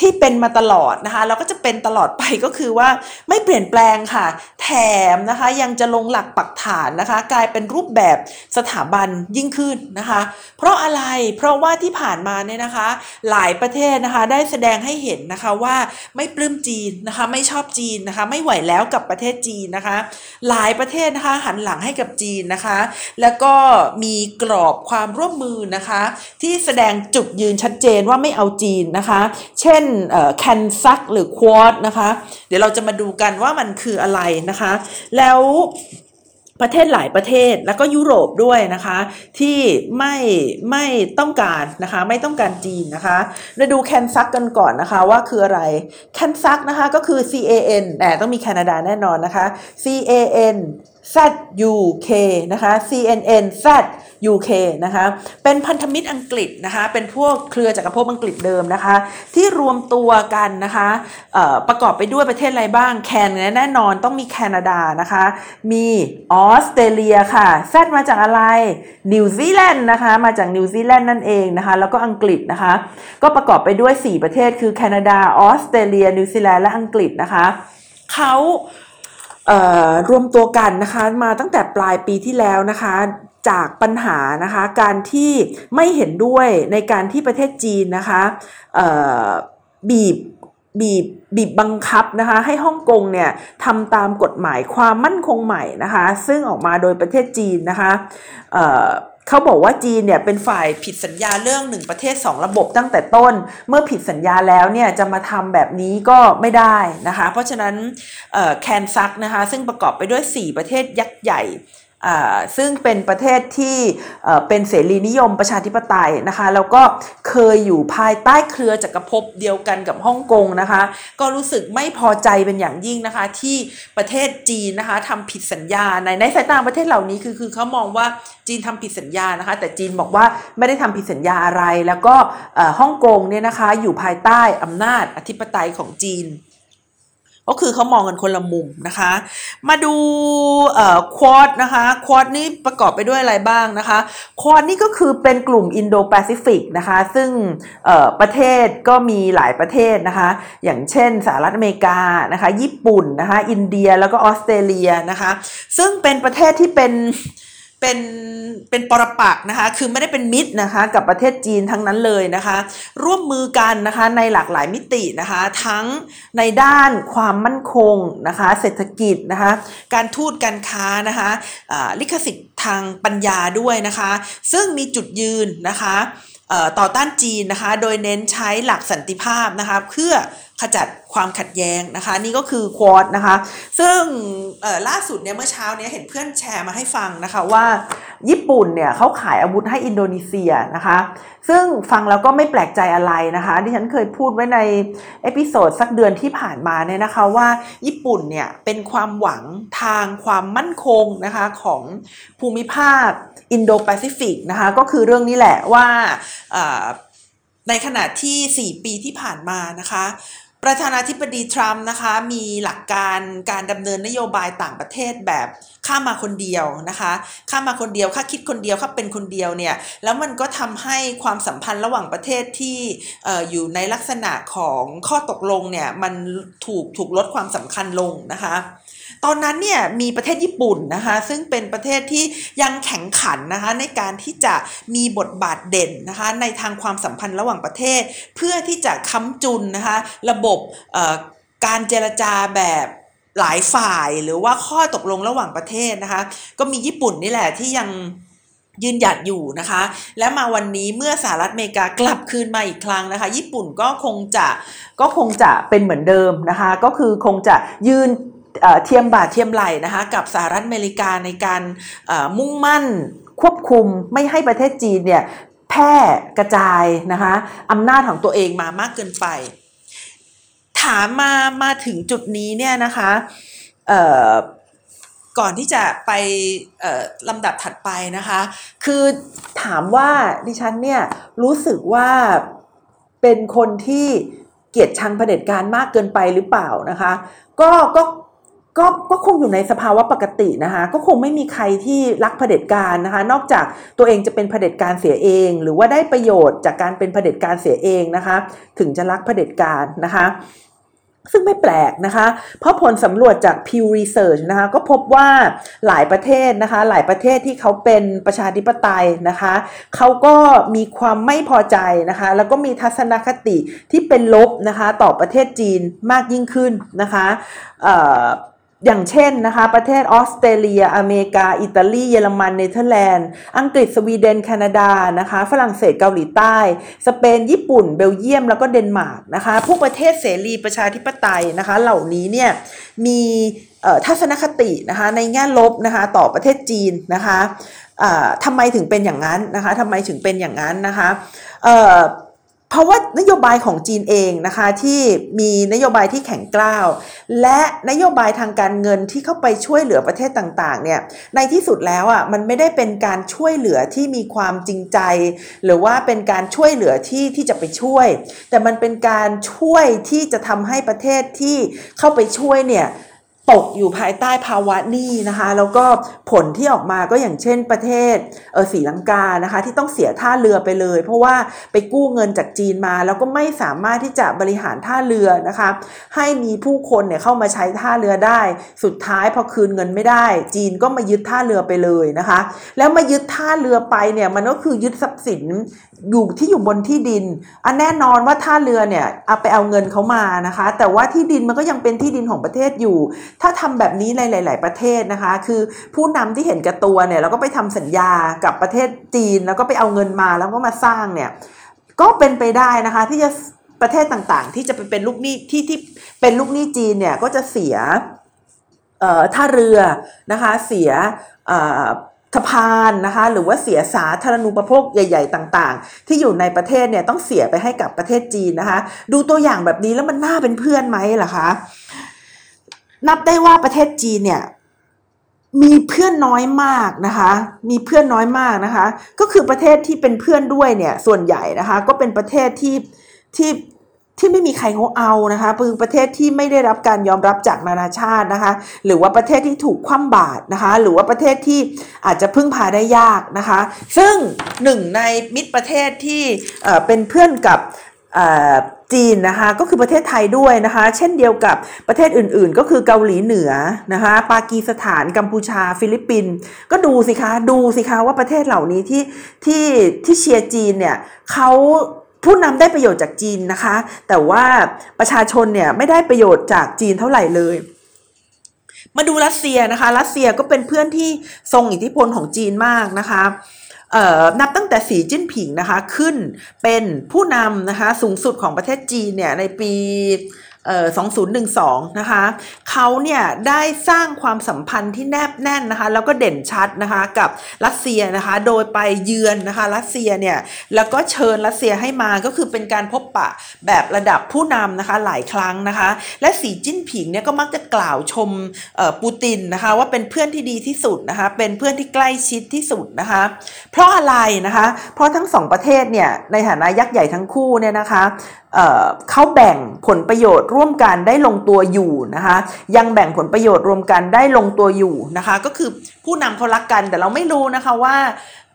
ที่เป็นมาตลอดนะคะแล้วก็จะเป็นตลอดไปก็คือว่าไม่เปลี่ยนแปลงค่ะ แถมนะคะยังจะลงหลักปักฐานนะคะ กลายเป็นรูปแบบสถาบันยิ่งขึ้นนะคะ เพราะอะไรเพราะว่าที่ผ่านมาเนี่ยนะคะ หลายประเทศนะคะได้แสดงให้เห็นนะคะว่าไม่ปลื้มจีนนะคะ ไม่ชอบจีนนะคะ ไม่ไหวแล้วกับประเทศจีนนะคะ หลายประเทศนะคะหันหลังให้กับจีนนะคะ แล้วก็มีกรอบความร่วมมือนะคะ ที่แสดงจุดยืนชัดเจนว่าไม่เอาจีนนะคะ เช่นแคนซักหรือควอดนะคะ เดี๋ยวเราจะมาดูกันว่ามันคืออะไรนะคะ แล้วประเทศหลายประเทศแล้วก็ยุโรปด้วยนะคะ ที่ไม่ไม่ต้องการนะคะ ไม่ต้องการจีนนะคะเราดูแคนซักกันก่อนนะคะว่าคืออะไรCANZUK นะคะก็คือ C A N แต่ต้องมีแคนาดาแน่นอนนะคะ C A N Z U K นะคะ C A N Z U K นะคะเป็นพันธมิตรอังกฤษนะคะเป็นพวกเครือจักรภพอังกฤษเดิมนะคะที่รวมตัวกันนะคะประกอบไปด้วยประเทศอะไรบ้าง CAN แน่นอนต้องมีแคนาดานะคะมีออสเตรเลียค่ะ Z มาจากอะไรนิวซีแลนด์นะคะมาจากนิวซีแลนด์นั่นเองนะคะแล้วก็อังกฤษนะคะก็ประกอบไปด้วย 4 ประเทศคือแคนาดาออสเตรเลีย นิวซีแลนด์และอังกฤษนะคะเขารวมตัวกันนะคะมาตั้งแต่ปลายปีที่แล้วนะคะ จากปัญหานะคะการที่ไม่เห็นด้วยในการที่ประเทศจีนนะคะบีบบีบบีบบังคับนะคะให้ฮ่องกงเนี่ยทำตามกฎหมายความมั่นคงใหม่นะคะซึ่งออกมาโดยประเทศจีนนะคะเเขาบอกว่าจีนเนี่ยเป็นฝ่ายผิดสัญญาเรื่องหนึ่งประเทศ 2 ระบบตั้งแต่ต้น เมื่อผิดสัญญาแล้วเนี่ยจะมาทำแบบนี้ก็ไม่ได้นะคะ เพราะฉะนั้นแคนซักนะคะซึ่งประกอบไปด้วย 4 ประเทศยักษ์ใหญ่ ซึ่งเป็นประเทศที่เป็นเสรีนิยมประชาธิปไตยนะคะ แล้วก็เคยอยู่ภายใต้เครือจักรภพเดียวกันกับฮ่องกงนะคะ ก็รู้สึกไม่พอใจเป็นอย่างยิ่งนะคะ ที่ประเทศจีนนะคะทำผิดสัญญาในในสายตาประเทศเหล่านี้คือคือเขามองว่าจีนทำผิดสัญญานะคะ แต่จีนบอกว่าไม่ได้ทำผิดสัญญาอะไร แล้วก็ฮ่องกงเนี่ยนะคะอยู่ภายใต้อำนาจอธิปไตยของจีน ก็คือเขามองกันคนละมุมนะคะ มาดูควอดนะคะควอดนี่ประกอบไปด้วยอะไรบ้างนะคะควอดนี่ก็คือเป็นกลุ่มอินโดแปซิฟิกนะคะซึ่งประเทศก็มีหลายประเทศนะคะ อย่างเช่นสหรัฐอเมริกานะคะญี่ปุ่นนะคะอินเดียแล้วก็ออสเตรเลียนะคะ ซึ่งเป็นประเทศที่เป็น เป็นเป็นปรปักนะคะ คือไม่ได้เป็นมิตรนะคะ กับประเทศจีนทั้งนั้นเลยนะคะ ร่วมมือกันนะคะในหลากหลายมิตินะคะ ทั้งในด้านความมั่นคงนะคะ เศรษฐกิจนะคะ การทูตการค้านะคะลิขสิทธิ์ทางปัญญาด้วยนะคะ ซึ่งมีจุดยืนนะคะต่อต้านจีนนะคะ โดยเน้นใช้หลักสันติภาพนะคะ เพื่อ ขจัดความขัดแย้งนะคะ นี่ก็คือ Quad นะคะ ซึ่งล่าสุดเนี่ยเมื่อเช้าเนี้ยเห็นเพื่อนแชร์มาให้ฟังนะคะว่าญี่ปุ่นเนี่ยเขาขายอาวุธให้อินโดนีเซียนะคะ ซึ่งฟังแล้วก็ไม่แปลกใจอะไรนะคะที่ฉันเคยพูดไว้ใน episode สักเดือนที่ผ่านมาเนี่ยนะคะว่าญี่ปุ่นเนี่ยเป็นความหวังทางความมั่นคงนะคะของภูมิภาคอินโดแปซิฟิกนะคะก็คือเรื่องนี้แหละว่าในขณะที่ 4 ปีที่ผ่านมานะคะ ประธานาธิบดีทรัมป์นะคะมีหลักการการดำเนินนโยบายต่างประเทศแบบข้ามาคนเดียวนะคะข้ามาคนเดียวข้าคิดคนเดียวข้าเป็นคนเดียวเนี่ยแล้วมันก็ทำให้ความสัมพันธ์ระหว่างประเทศที่อยู่ในลักษณะของข้อตกลงเนี่ยมันถูกถูกลดความสำคัญลงนะคะ ตอนนั้นเนี่ยมีประเทศญี่ปุ่นนะคะซึ่งเป็นประเทศที่ยังแข็งขันนะคะในการที่จะมีบทบาทเด่นนะคะในทางความสัมพันธ์ระหว่างประเทศ เพื่อที่จะค้ำจุนนะคะระบบการเจรจาแบบหลายฝ่ายหรือว่าข้อตกลงระหว่างประเทศนะคะ ก็มีญี่ปุ่นนี่แหละที่ยังยืนหยัดอยู่นะคะ และมาวันนี้เมื่อสหรัฐอเมริกากลับคืนมาอีกครั้งนะคะ ญี่ปุ่นก็คงจะก็คงจะเป็นเหมือนเดิมนะคะ ก็คือคงจะยืน เทียมบาทเทียมไหลนะคะกับสหรัฐอเมริกาในการมุ่งมั่นควบคุมไม่ให้ประเทศจีนเนี่ยแพร่กระจายนะคะอำนาจของตัวเองมามากเกินไป ถามมามาถึงจุดนี้เนี่ยนะคะก่อนที่จะไปลำดับถัดไปนะคะ คือถามว่าดิฉันเนี่ยรู้สึกว่าเป็นคนที่เกลียดชังเผด็จการมากเกินไปหรือเปล่านะคะ ก็ก็ ก็ก็คงอยู่ในสภาวะปกตินะคะก็คงไม่มีใครที่รักเผด็จการนะคะ นอกจากตัวเองจะเป็นเผด็จการเสียเอง หรือว่าได้ประโยชน์จากการเป็นเผด็จการเสียเองนะคะ ถึงจะรักเผด็จการนะคะซึ่งไม่แปลกนะคะ เพราะผลสำรวจจาก Pew Research นะคะก็พบว่าหลายประเทศนะคะ หลายประเทศที่เขาเป็นประชาธิปไตยนะคะ เขาก็มีความไม่พอใจนะคะ แล้วก็มีทัศนคติที่เป็นลบนะคะ ต่อประเทศจีนมากยิ่งขึ้นนะคะ อย่างเช่นนะคะ ประเทศออสเตรเลีย อเมริกา อิตาลี เยอรมัน เนเธอร์แลนด์ อังกฤษ สวีเดน แคนาดา นะคะ ฝรั่งเศส เกาหลีใต้ สเปน ญี่ปุ่น เบลเยียม แล้วก็เดนมาร์กนะคะ พวกประเทศเสรีประชาธิปไตยนะคะ เหล่านี้เนี่ย มีทัศนคตินะคะ ในแง่ลบนะคะ ต่อประเทศจีนนะคะทำไมถึงเป็นอย่างนั้นนะคะทำไมถึงเป็นอย่างนั้นนะคะ เพราะว่านโยบายของจีนเองนะคะที่มีนโยบายที่แข็งกร้าว และนโยบายทางการเงินที่เข้าไปช่วยเหลือประเทศต่างๆเนี่ยในที่สุดแล้วอะมันไม่ได้เป็นการช่วยเหลือที่มีความจริงใจ หรือว่าเป็นการช่วยเหลือที่ที่จะไปช่วย แต่มันเป็นการช่วยที่จะทำให้ประเทศที่เข้าไปช่วยเนี่ย ตกอยู่ภายใต้ภาวะหนี้นะคะ แล้วก็ผลที่ออกมาก็อย่างเช่นประเทศเออสีลังกานะคะ ที่ต้องเสียท่าเรือไปเลย เพราะว่าไปกู้เงินจากจีนมา แล้วก็ไม่สามารถที่จะบริหารท่าเรือนะคะ ให้มีผู้คนเนี่ยเข้ามาใช้ท่าเรือได้ สุดท้ายพอคืนเงินไม่ได้ จีนก็มายึดท่าเรือไปเลยนะคะ แล้วมายึดท่าเรือไปเนี่ยมันก็คือยึดทรัพย์สิน อยู่ที่อยู่บนที่ดินอันแน่นอนว่าท่าเรือเนี่ยเอาไปเอาเงินเขามานะคะ แต่ว่าที่ดินมันก็ยังเป็นที่ดินของประเทศอยู่ ถ้าทำแบบนี้ในหลาย ๆ ประเทศนะคะ คือผู้นำที่เห็นกับตัวเนี่ยแล้วก็ไปทำสัญญากับประเทศจีน แล้วก็ไปเอาเงินมาแล้วก็มาสร้างเนี่ยก็เป็นไปได้นะคะที่จะประเทศต่างๆ ที่จะไปเป็นลูกหนี้ที่ที่เป็นลูกหนี้จีนเนี่ยก็จะเสียท่าเรือนะคะเสีย สะพานนะคะหรือว่าเสียสาธารณูปโภคใหญ่ ๆ ต่าง ๆ ที่อยู่ในประเทศเนี่ยต้องเสียไปให้กับประเทศจีนนะคะ ดูตัวอย่างแบบนี้แล้วมันน่าเป็นเพื่อนไหมล่ะคะนับได้ว่าประเทศจีนเนี่ยมีเพื่อนน้อยมากนะคะ มีเพื่อนน้อยมากนะคะ ก็คือประเทศที่เป็นเพื่อนด้วยเนี่ยส่วนใหญ่นะคะ ก็เป็นประเทศที่ที่ ที่ไม่มีใครเขาเอานะคะคือประเทศที่ไม่ได้รับการยอมรับจากนานาชาตินะคะ หรือว่าประเทศที่ถูกคว่ำบาตรนะคะ หรือว่าประเทศที่อาจจะพึ่งพาได้ยากนะคะ ซึ่งหนึ่งในมิตรประเทศที่เป็นเพื่อนกับจีนนะคะก็คือประเทศไทยด้วยนะคะ เช่นเดียวกับประเทศอื่นๆ ก็คือเกาหลีเหนือนะคะปากีสถานกัมพูชา ฟิลิปปินส์ก็ดูสิคะดูสิคะว่าประเทศเหล่านี้ที่ที่ที่เชียร์จีนเนี่ยเขา ผู้นำได้ประโยชน์จากจีนนะคะ แต่ว่าประชาชนเนี่ยไม่ได้ประโยชน์จากจีนเท่าไหร่เลย มาดูรัสเซียนะคะ รัสเซียก็เป็นเพื่อนที่ทรงอิทธิพลของจีนมากนะคะนับตั้งแต่สีจิ้นผิงนะคะขึ้นเป็นผู้นำนะคะสูงสุดของประเทศจีนเนี่ยในปี 2012 นะคะเขาเนี่ยได้สร้างความสัมพันธ์ที่แนบแน่นนะคะแล้วก็เด่นชัดนะคะกับรัสเซียนะคะโดยไปเยือนนะคะรัสเซียเนี่ยแล้วก็เชิญรัสเซียให้มาก็คือเป็นการพบปะแบบระดับผู้นำนะคะหลายครั้งนะคะและสีจิ้นผิงเนี่ยก็มักจะกล่าวชมปูตินนะคะว่าเป็นเพื่อนที่ดีที่สุดนะคะเป็นเพื่อนที่ใกล้ชิดที่สุดนะคะเพราะอะไรนะคะเพราะทั้งสองประเทศเนี่ยในฐานะยักษ์ใหญ่ทั้งคู่เนี่ยนะคะเขาแบ่งผลประโยชน์ร่วมกันได้ลงตัวอยู่นะคะ ยังแบ่งผลประโยชน์รวมกันได้ลงตัวอยู่นะคะ ก็คือผู้นำเขารักกันแต่เราไม่รู้นะคะว่า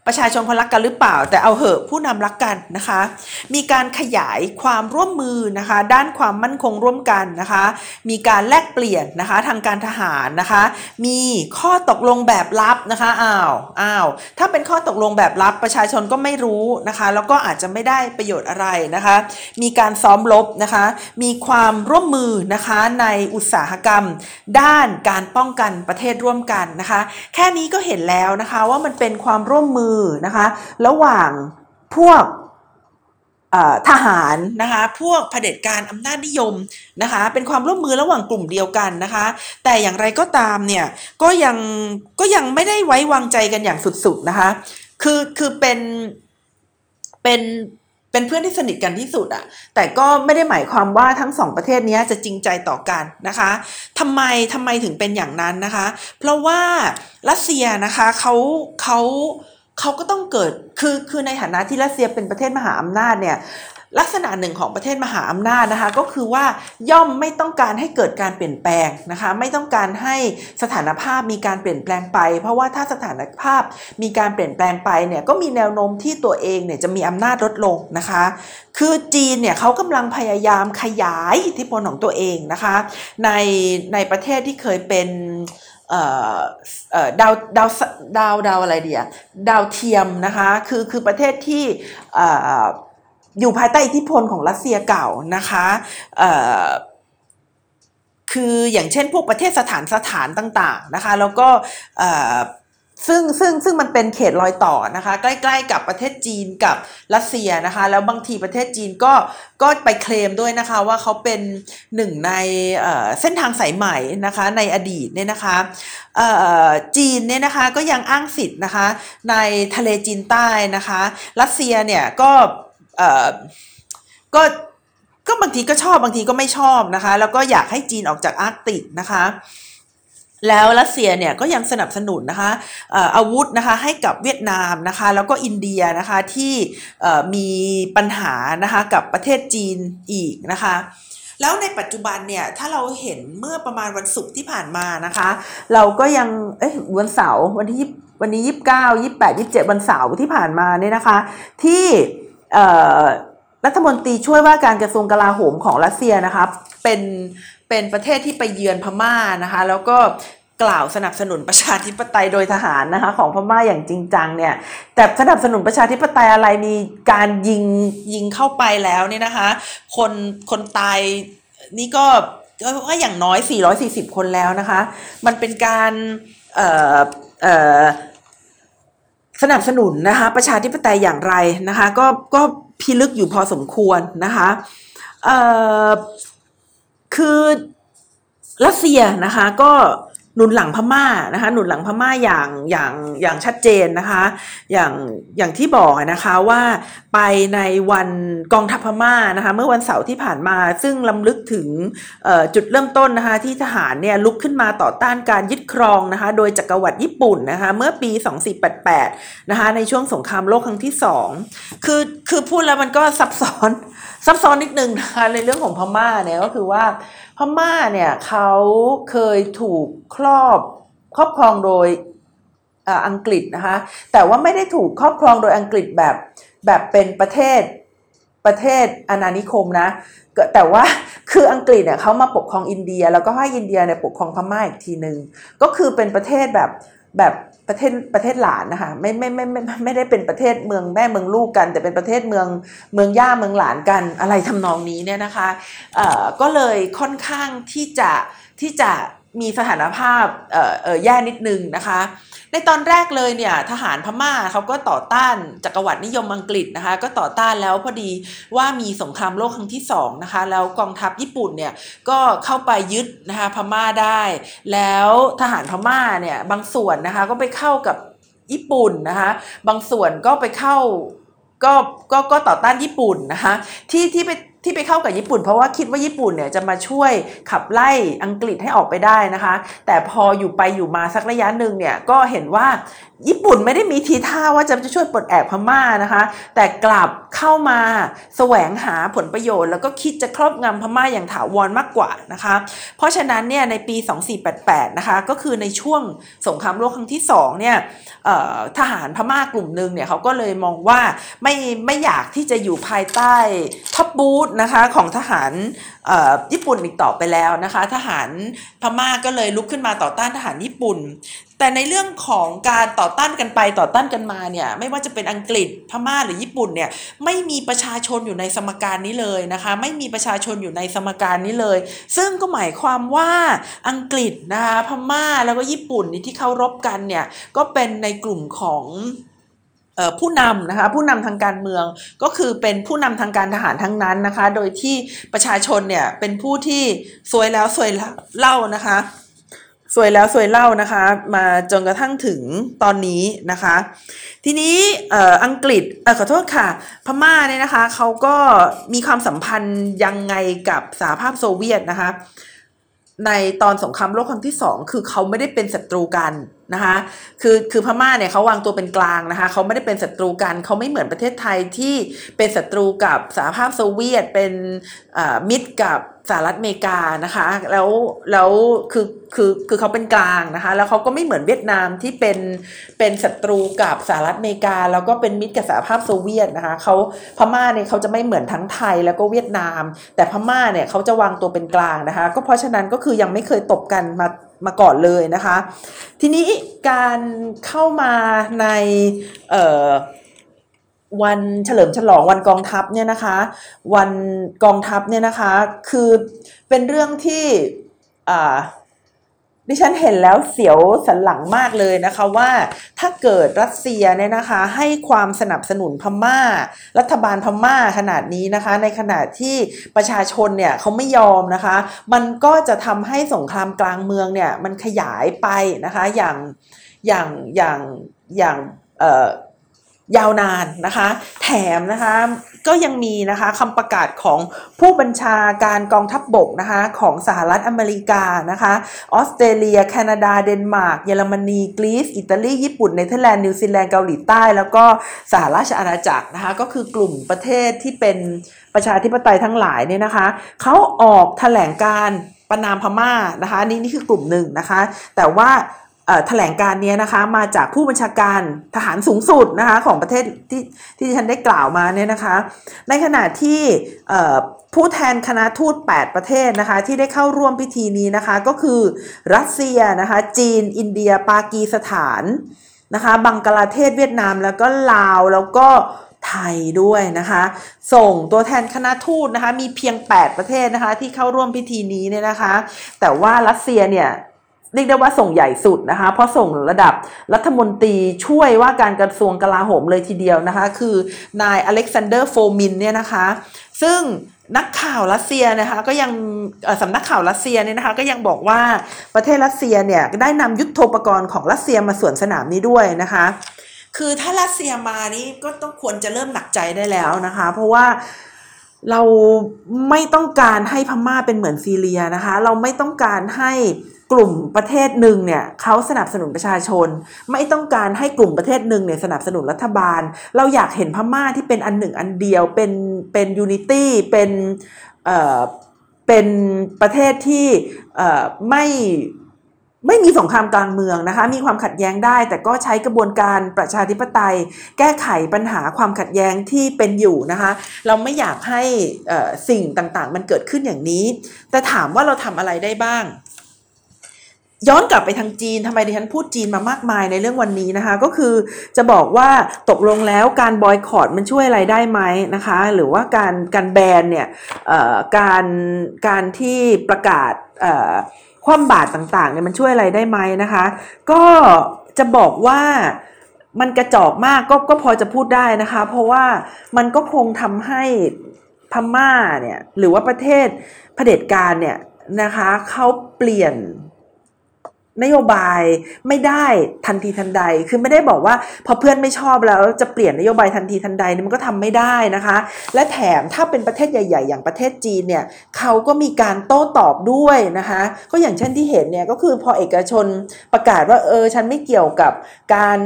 ประชาชนเขารักกันหรือเปล่า แต่เอาเหอะผู้นำรักกันนะคะ มีการขยายความร่วมมือนะคะ ด้านความมั่นคงร่วมกันนะคะ มีการแลกเปลี่ยนนะคะทางการทหารนะคะ มีข้อตกลงแบบลับนะคะอ้าวอ้าวถ้าเป็นข้อตกลงแบบลับประชาชนก็ไม่รู้นะคะ แล้วก็อาจจะไม่ได้ประโยชน์อะไรนะคะ มีการซ้อมรบนะคะ มีความร่วมมือนะคะในอุตสาหกรรม ด้านการป้องกันประเทศร่วมกันนะคะ แค่นี้ก็เห็นแล้วนะคะว่ามันเป็นความร่วมมือนะคะระหว่างพวกทหารนะคะพวกเผด็จการอำนาจนิยมนะคะเป็นความร่วมมือระหว่างกลุ่มเดียวกันนะคะ แต่อย่างไรก็ตามเนี่ยก็ยังก็ยังไม่ได้ไว้วางใจกันอย่างสุดๆนะคะคือคือเป็นเป็นเป็นเพื่อนที่สนิทกันที่สุดอะแต่ก็ไม่ได้หมายความว่าทั้งสองประเทศนี้จะจริงใจต่อกันนะคะทำไมทำไมถึงเป็นอย่างนั้นนะคะ เพราะว่ารัสเซียนะคะเขาเขาเเขาก็ต้องเกิดคือคือในฐานะที่รัสเซียเป็นประเทศมหาอำนาจเนี่ยลักษณะหนึ่งของประเทศมหาอำนาจนะคะก็คือว่าย่อมไม่ต้องการให้เกิดการเปลี่ยนแปลงนะคะไม่ต้องการให้สถานภาพมีการเปลี่ยนแปลงไป เพราะว่าถ้าสถานภาพมีการเปลี่ยนแปลงไปเนี่ยก็มีแนวโน้มที่ตัวเองเนี่ยจะมีอำนาจลดลงนะคะ คือจีนเนี่ยเขากำลังพยายามขยายอิทธิพลของตัวเองนะคะในในประเทศที่เคยเป็น ดาวดาวดาวดาวอะไรเดียดาวเทียมนะคะคือคือประเทศที่อยู่ภายใต้อิทธิพลของรัสเซียเก่านะคะคืออย่างเช่นพวกประเทศสถานสถานต่างๆนะคะแล้วก็ ซึ่งซึ่งซึ่งมันเป็นเขตรอยต่อนะคะ ใกล้ๆกับประเทศจีนกับรัสเซียนะคะ แล้วบางทีประเทศจีนก็ก็ไปเคลมด้วยนะคะว่าเขาเป็นหนึ่งในเส้นทางสายใหม่นะคะในอดีตเนี่ยนะคะจีนเนี่ยนะคะก็ยังอ้างสิทธิ์นะคะในทะเลจีนใต้นะคะ รัสเซียเนี่ยก็ก็ก็บางทีก็ชอบบางทีก็ไม่ชอบนะคะ แล้วก็อยากให้จีนออกจากอาร์กติกนะคะ แล้วรัสเซียเนี่ยก็ยังสนับสนุนนะคะอาวุธนะคะให้กับเวียดนามนะคะแล้วก็อินเดียนะคะที่มีปัญหานะคะกับประเทศจีนอีกนะคะแล้วในปัจจุบันเนี่ยถ้าเราเห็นเมื่อประมาณวันศุกร์ที่ผ่านมานะคะ เราก็ยังเอ้ยวันเสาร์วันที่วันนี้ยี่สิบเก้ายี่แปดยี่สิบเจ็ดวันเสาร์ที่ผ่านมาเนี่ยนะคะ ที่รัฐมนตรีช่วยว่าการกระทรวงกลาโหมของรัสเซียนะคะเป็น เป็นประเทศที่ไปเยือนพม่านะคะ แล้วก็กล่าวสนับสนุนประชาธิปไตยโดยทหารนะคะของพม่าอย่างจริงจังเนี่ยแต่สนับสนุนประชาธิปไตยอะไรมีการยิงยิงเข้าไปแล้วเนี่ยนะคะ คนคนตายนี่ก็ก็อย่างน้อย 440 คนแล้วนะคะ มันเป็นการเอ่อเอ่อสนับสนุนนะคะประชาธิปไตยอย่างไรนะคะ ก็ก็พิลึกอยู่พอสมควรนะคะเอ่อ คือรัสเซียนะคะก็หนุนหลังพม่านะคะหนุนหลังพม่าอย่างอย่างอย่างชัดเจนนะคะอย่างอย่างที่บอกนะคะว่าไปในวันกองทัพพม่านะคะเมื่อวันเสาร์ที่ผ่านมาซึ่งลำลึกถึงจุดเริ่มต้นนะคะที่ทหารเนี่ยลุกขึ้นมาต่อต้านการยึดครองนะคะโดยจักรวรรดิญี่ปุ่นนะคะเมื่อปี 2488นะคะในช่วงสงครามโลกครั้งที่ 2 คือคือพูดแล้วมันก็ซับซ้อน ซับซ้อนนิดนึงนะคะในเรื่องของพม่าเนี่ยก็คือว่าพม่าเนี่ยเขาเคยถูกครอบครอบครองโดยอังกฤษนะคะแต่ว่าไม่ได้ถูกครอบครองโดยอังกฤษแบบแบบเป็นประเทศประเทศอาณานิคมนะแต่ว่าคืออังกฤษเนี่ยเขามาปกครองอินเดีย แล้วก็ให้อินเดียเนี่ยปกครองพม่าอีกทีหนึ่งก็คือเป็นประเทศแบบแบบ ประเทศประเทศหลานนะคะไม่ไม่ไม่ไม่ไม่ได้เป็นประเทศเมืองแม่เมืองลูกกัน แต่เป็นประเทศเมืองเมืองย่าเมืองหลานกันอะไรทำนองนี้เนี่ยนะคะเอ่อก็เลยค่อนข้างที่จะที่จะ มีสถานภาพเอ่อเอ่อแย่นิดนึงนะคะ ในตอนแรกเลยเนี่ยทหารพม่าเขาก็ต่อต้านจักรวรรดินิยมอังกฤษนะคะ ก็ต่อต้านแล้วพอดีว่ามีสงครามโลกครั้งที่สองนะคะ แล้วกองทัพญี่ปุ่นเนี่ยก็เข้าไปยึดนะคะพม่าได้ แล้วทหารพม่าเนี่ยบางส่วนนะคะก็ไปเข้ากับญี่ปุ่นนะคะบางส่วนก็ไปเข้าก็ก็ก็ต่อต้านญี่ปุ่นนะคะที่ที่ไป ที่ไปเข้ากับญี่ปุ่น เพราะว่าคิดว่าญี่ปุ่นเนี่ยจะมาช่วยขับไล่อังกฤษให้ออกไปได้นะคะ แต่พออยู่ไปอยู่มาสักระยะหนึ่งเนี่ยก็เห็นว่าญี่ปุ่นไม่ได้มีทีท่าว่าจะจะช่วยปลดแอกพม่านะคะ แต่กลับเข้ามาแสวงหาผลประโยชน์ แล้วก็คิดจะครอบงำพม่าอย่างถาวรมากกว่านะคะ เพราะฉะนั้นเนี่ยในปี 2488 นะคะก็คือในช่วงสงครามโลกครั้งที่2เนี่ยทหารพม่ากลุ่มหนึ่งเนี่ยเขาก็เลยมองว่าไม่ไม่อยากที่จะอยู่ภายใต้ท็อปบูธนะคะของทหารญี่ปุ่นอีกต่อไปแล้วนะคะ ทหารพม่าก็เลยลุกขึ้นมาต่อต้านทหารญี่ปุ่น แต่ในเรื่องของการต่อต้านกันไปต่อต้านกันมาเนี่ยไม่ว่าจะเป็นอังกฤษพม่าหรือญี่ปุ่นเนี่ยไม่มีประชาชนอยู่ในสมการนี้เลยนะคะ ไม่มีประชาชนอยู่ในสมการนี้เลย ซึ่งก็หมายความว่าอังกฤษนะคะพม่าแล้วก็ญี่ปุ่นที่เขารบกันเนี่ยก็เป็นในกลุ่มของ ผู้นำนะคะผู้นำทางการเมืองก็คือเป็นผู้นำทางการทหารทั้งนั้นนะคะ โดยที่ประชาชนเนี่ยเป็นผู้ที่สวยแล้วสวยเล่านะคะสวยแล้วสวยเล่านะคะ มาจนกระทั่งถึงตอนนี้นะคะ ทีนี้อังกฤษอขอโทษค่ะ พม่าเนี่ยนะคะเขาก็มีความสัมพันธ์ยังไงกับสหภาพโซเวียตนะคะ ในตอนสงครามโลกครั้งที่สองคือเขาไม่ได้เป็นศัตรูกัน นะคะคือคือพม่าเนี่ยเขาวางตัวเป็นกลางนะคะเขาไม่ได้เป็นศัตรูกันเขาไม่เหมือนประเทศไทยที่เป็นศัตรูกับสหภาพโซเวียตเป็นมิตรกับสหรัฐอเมริกานะคะแล้วแล้วคือคือคือเขาเป็นกลางนะคะแล้วเขาก็ไม่เหมือนเวียดนามที่เป็นเป็นศัตรูกับสหรัฐอเมริกา แล้วก็เป็นมิตรกับสหภาพโซเวียตนะคะเขาพม่าเนี่ยเขาจะไม่เหมือนทั้งไทยแล้วก็เวียดนาม แต่พม่าเนี่ยเขาจะวางตัวเป็นกลางนะคะก็เพราะฉะนั้นก็คือยังไม่เคยตบกันมา มาก่อนเลยนะคะ ทีนี้การเข้ามาในวันเฉลิมฉลองวันกองทัพเนี่ยนะคะ วันกองทัพเนี่ยนะคะ คือเป็นเรื่องที่ ดิฉันเห็นแล้วเสียวสันหลังมากเลยนะคะว่าถ้าเกิดรัสเซียเนี่ยนะคะ ให้ความสนับสนุนพม่า รัฐบาลพม่าขนาดนี้นะคะ ในขณะที่ประชาชนเนี่ยเขาไม่ยอมนะคะ มันก็จะทำให้สงครามกลางเมืองเนี่ยมันขยายไปนะคะอย่างอย่างอย่างอย่างเอ่อ ยาวนานนะคะ แถมนะคะก็ยังมีนะคะคำประกาศของผู้บัญชาการกองทัพบกนะคะของสหรัฐอเมริกานะคะออสเตรเลีย แคนาดา เดนมาร์ก เยอรมนี กรีซอิตาลี ญี่ปุ่น เนเธอร์แลนด์ นิวซีแลนด์ เกาหลีใต้ แล้วก็สหราชอาณาจักรนะคะก็คือกลุ่มประเทศที่เป็นประชาธิปไตยทั้งหลายเนี่ยนะคะเขาออกแถลงการณ์ประณามพม่านะคะนี่นี่คือกลุ่มหนึ่งนะคะ แต่ว่า แถลงการนี้นะคะมาจากผู้บัญชาการทหารสูงสุดนะคะของประเทศที่ที่ฉันได้กล่าวมาเนี่ยนะคะ ในขณะที่ผู้แทนคณะทูต 8 ประเทศนะคะที่ได้เข้าร่วมพิธีนี้นะคะก็คือรัสเซียนะคะจีน อินเดีย ปากีสถานนะคะบังกลาเทศเวียดนามแล้วก็ลาวแล้วก็ไทยด้วยนะคะ ส่งตัวแทนคณะทูตนะคะมีเพียง 8 ประเทศนะคะที่เข้าร่วมพิธีนี้เนี่ยนะคะ แต่ว่ารัสเซียเนี่ย เรียกได้ว่าส่งใหญ่สุดนะคะ เพราะส่งระดับรัฐมนตรีช่วยว่าการกระทรวงกลาโหมเลยทีเดียวนะคะ คือนายอเล็กซานเดอร์โฟมินเนี่ยนะคะ ซึ่งนักข่าวรัสเซียนะคะก็ยังสำนักข่าวรัสเซียเนี่ยนะคะก็ยังบอกว่าประเทศรัสเซียเนี่ยได้นำยุทโธปกรณ์ของรัสเซียมาสวนสนามนี้ด้วยนะคะ คือถ้ารัสเซียมานี่ก็ต้องควรจะเริ่มหนักใจได้แล้วนะคะ เพราะว่า เราไม่ต้องการให้พม่าเป็นเหมือนซีเรียนะคะ เราไม่ต้องการให้กลุ่มประเทศหนึ่งเนี่ยเขาสนับสนุนประชาชน ไม่ต้องการให้กลุ่มประเทศหนึ่งเนี่ยสนับสนุนรัฐบาล เราอยากเห็นพม่าที่เป็นอันหนึ่งอันเดียวเป็นเป็น unity เป็นเอ่อเป็นประเทศที่เอ่อไม่ ไม่มีสงครามกลางเมืองนะคะ มีความขัดแย้งได้ แต่ก็ใช้กระบวนการประชาธิปไตย แก้ไขปัญหาความขัดแย้งที่เป็นอยู่นะคะ เราไม่อยากให้สิ่งต่างๆ มันเกิดขึ้นอย่างนี้ แต่ถามว่าเราทำอะไรได้บ้าง ย้อนกลับไปทางจีนทำไมดิฉันพูดจีนมามากมายในเรื่องวันนี้นะคะ ก็คือจะบอกว่าตกลงแล้วการบอยคอรดมันช่วยอะไรได้ไหมนะคะ หรือว่าการการแบนเนี่ยการการที่ประกาศ ความบาตรต่างๆเนี่ยมันช่วยอะไรได้ไหมนะคะ ก็จะบอกว่ามันกระจอกมากก็ก็พอจะพูดได้นะคะ เพราะว่ามันก็คงทำให้พม่าเนี่ยหรือว่าประเทศเผด็จการเนี่ยนะคะเขาเปลี่ยน นโยบายไม่ได้ทันทีทันใด คือไม่ได้บอกว่าพอเพื่อนไม่ชอบแล้วจะเปลี่ยนนโยบายทันทีทันใดนี่มันก็ทำไม่ได้นะคะ และแถมถ้าเป็นประเทศใหญ่ ๆ อย่างประเทศจีนเนี่ยเขาก็มีการโต้ตอบด้วยนะคะ ก็อย่างเช่นที่เห็นเนี่ยก็คือพอเอกชนประกาศว่าเออฉันไม่เกี่ยวกับการ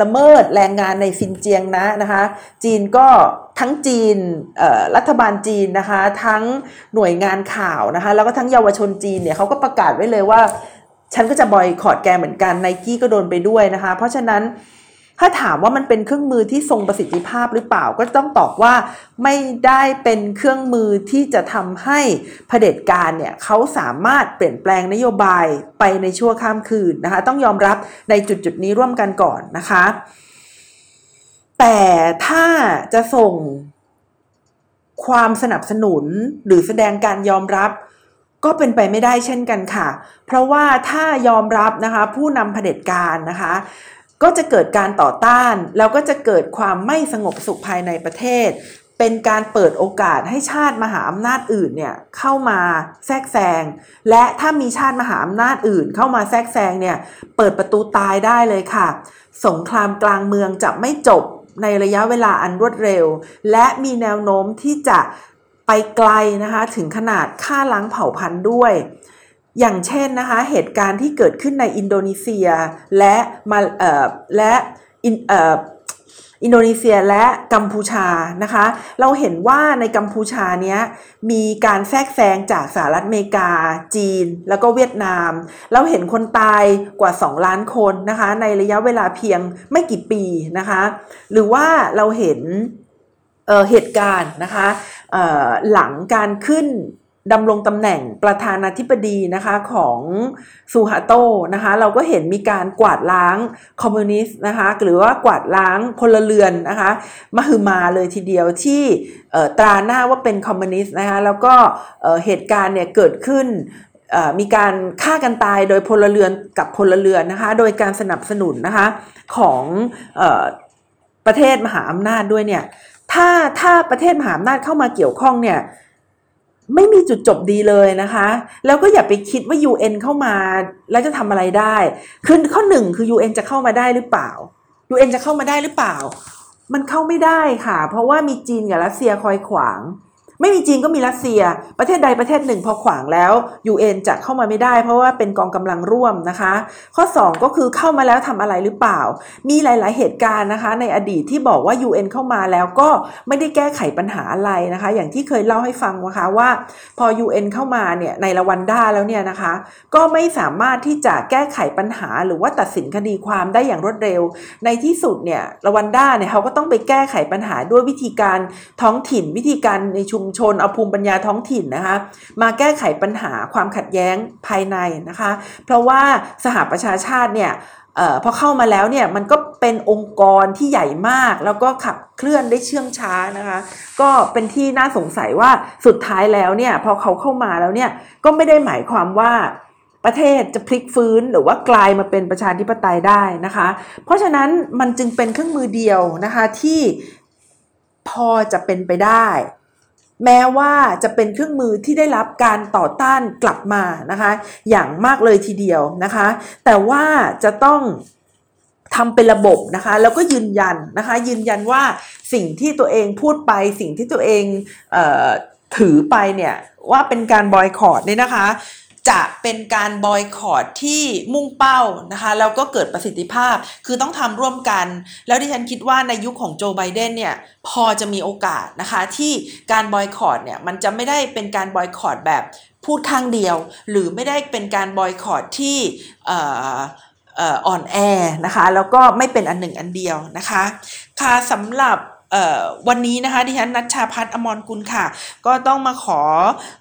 ละเมิดแรงงานในซินเจียงนะนะคะ จีนก็ทั้งจีนรัฐบาลจีนนะคะ ทั้งหน่วยงานข่าวนะคะ แล้วก็ทั้งเยาวชนจีนเนี่ยเขาก็ประกาศไว้เลยว่า ฉันก็จะบอยคอรดแกเหมือนกันไนกี้ก็โดนไปด้วยนะคะ เพราะฉะนั้นถ้าถามว่ามันเป็นเครื่องมือที่ทรงประสิทธิภาพหรือเปล่าก็ต้องตอบว่าไม่ได้เป็นเครื่องมือที่จะทำให้เผด็จการเนี่ยเขาสามารถเปลี่ยนแปลงนโยบายไปในชั่วข้ามคืนนะคะ ต้องยอมรับในจุดจุดนี้ร่วมกันก่อนนะคะ แต่ถ้าจะส่งความสนับสนุนหรือแสดงการยอมรับ ก็เป็นไปไม่ได้เช่นกันค่ะ เพราะว่าถ้ายอมรับนะคะผู้นำเผด็จการนะคะ ก็จะเกิดการต่อต้าน แล้วก็จะเกิดความไม่สงบสุขภายในประเทศ เป็นการเปิดโอกาสให้ชาติมหาอำนาจอื่นเนี่ยเข้ามาแทรกแซงและถ้ามีชาติมหาอำนาจอื่น เข้ามาแทรกแซงเนี่ยเปิดประตูตายได้เลยค่ะ สงครามกลางเมืองจะไม่จบในระยะเวลาอันรวดเร็ว และมีแนวโน้มที่จะ ไปไกลนะคะถึงขนาดฆ่าล้างเผ่าพันธุ์ด้วย อย่างเช่นนะคะเหตุการณ์ที่เกิดขึ้นในอินโดนีเซียและมาเอ่อและอินเอ่ออินโดนีเซียและกัมพูชานะคะ เราเห็นว่าในกัมพูชาเนี้ยมีการแทรกแซงจากสหรัฐอเมริกา จีน แล้วก็เวียดนาม เราเห็นคนตายกว่า 2 ล้านคนนะคะ ในระยะเวลาเพียงไม่กี่ปีนะคะ หรือว่าเราเห็นเหตุการณ์นะคะ หลังการขึ้นดำรงตำแหน่งประธานาธิบดีนะคะของซูฮาโตนะคะเราก็เห็นมีการกวาดล้างคอมมิวนิสต์นะคะหรือว่ากวาดล้างพลเรือนนะคะมาฮือมาเลยทีเดียวที่ตราหน้าว่าเป็นคอมมิวนิสต์นะคะแล้วก็เหตุการณ์เนี่ยเกิดขึ้นมีการฆ่ากันตายโดยพลเรือนกับพลเรือนนะคะโดยการสนับสนุนนะคะของอประเทศมหาอำนาจด้วยเนี่ย ถ้าถ้าประเทศมหาอำนาจเข้ามาเกี่ยวข้องเนี่ยไม่มีจุดจบดีเลยนะคะ แล้วก็อย่าไปคิดว่า UN เข้ามาแล้วจะทำอะไรได้คือข้อหนึ่งคือ UN จะเข้ามาได้หรือเปล่า UN จะเข้ามาได้หรือเปล่า มันเข้าไม่ได้ค่ะ เพราะว่ามีจีนกับรัสเซียคอยขวาง ไม่มีจีนก็มีรัสเซีย ประเทศใดประเทศหนึ่งพอขวางแล้ว UN จะเข้ามาไม่ได้ เพราะว่าเป็นกองกำลังร่วมนะคะ ข้อ 2 ก็คือเข้ามาแล้วทำอะไรหรือเปล่า มีหลาย ๆ เหตุการณ์นะคะ ในอดีตที่บอกว่า UN เข้ามาแล้วก็ไม่ได้แก้ไขปัญหาอะไรนะคะ อย่างที่เคยเล่าให้ฟังนะคะว่า พอ UN เข้ามาเนี่ยในละวันด้าแล้วเนี่ยนะคะ ก็ไม่สามารถที่จะแก้ไขปัญหาหรือว่าตัดสินคดีความได้อย่างรวดเร็ว ในที่สุดเนี่ยละวันด้าเนี่ยเขาก็ต้องไปแก้ไขปัญหาด้วยวิธีการท้องถิ่นวิธีการในชุมชน เอาภูมิปัญญาท้องถิ่นนะคะ มาแก้ไขปัญหาความขัดแย้งภายในนะคะ เพราะว่าสหประชาชาติเนี่ยออพอเข้ามาแล้วเนี่ยมันก็เป็นองค์กรที่ใหญ่มาก แล้วก็ขับเคลื่อนได้เชื่องช้านะคะ ก็เป็นที่น่าสงสัยว่าสุดท้ายแล้วเนี่ยพอเขาเข้ามาแล้วเนี่ยก็ไม่ได้หมายความว่าประเทศจะพลิกฟื้นหรือว่ากลายมาเป็นประชาธิปไตยได้นะคะ เพราะฉะนั้นมันจึงเป็นเครื่องมือเดียวนะคะที่พอจะเป็นไปได้ แม้ว่าจะเป็นเครื่องมือที่ได้รับการต่อต้านกลับมานะคะ อย่างมากเลยทีเดียวนะคะ แต่ว่าจะต้องทำเป็นระบบนะคะ แล้วก็ยืนยันนะคะ ยืนยันว่าสิ่งที่ตัวเองพูดไป สิ่งที่ตัวเองเออถือไปเนี่ยว่าเป็นการบอยคอรดเนี่ยนะคะ จะเป็นการบอยคอรดที่มุ่งเป้านะคะแล้วก็เกิดประสิทธิภาพคือต้องทำร่วมกัน แล้วที่ฉันคิดว่าในยุคของโจไบเดนเนี่ยพอจะมีโอกาสนะคะที่การบอยคอรดเนี่ยมันจะไม่ได้เป็นการบอยคอรดแบบพูดข้างเดียว หรือไม่ได้เป็นการบอยคอรดที่อ่อนแอนะคะแล้วก็ไม่เป็นอันหนึ่งอันเดียวนะคะค่ะสำหรับ วันนี้นะคะดิฉันนัชชาพัฒน์อมรกุลค่ะ ก็ต้องมาขอ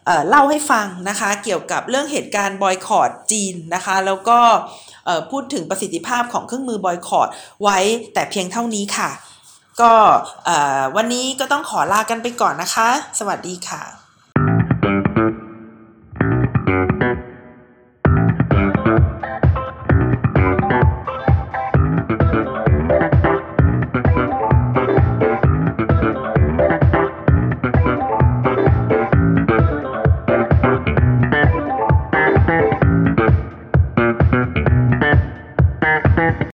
เอเล่าให้ฟังนะคะ เกี่ยวกับเรื่องเหตุการณ์บอยคอรดจีนนะคะ แล้วก็พูดถึงประสิทธิภาพของเครื่องมือบอยคอรดไว้แต่เพียงเท่านี้ค่ะ ก็วันนี้ก็ต้องขอลากันไปก่อนนะคะ สวัสดีค่ะ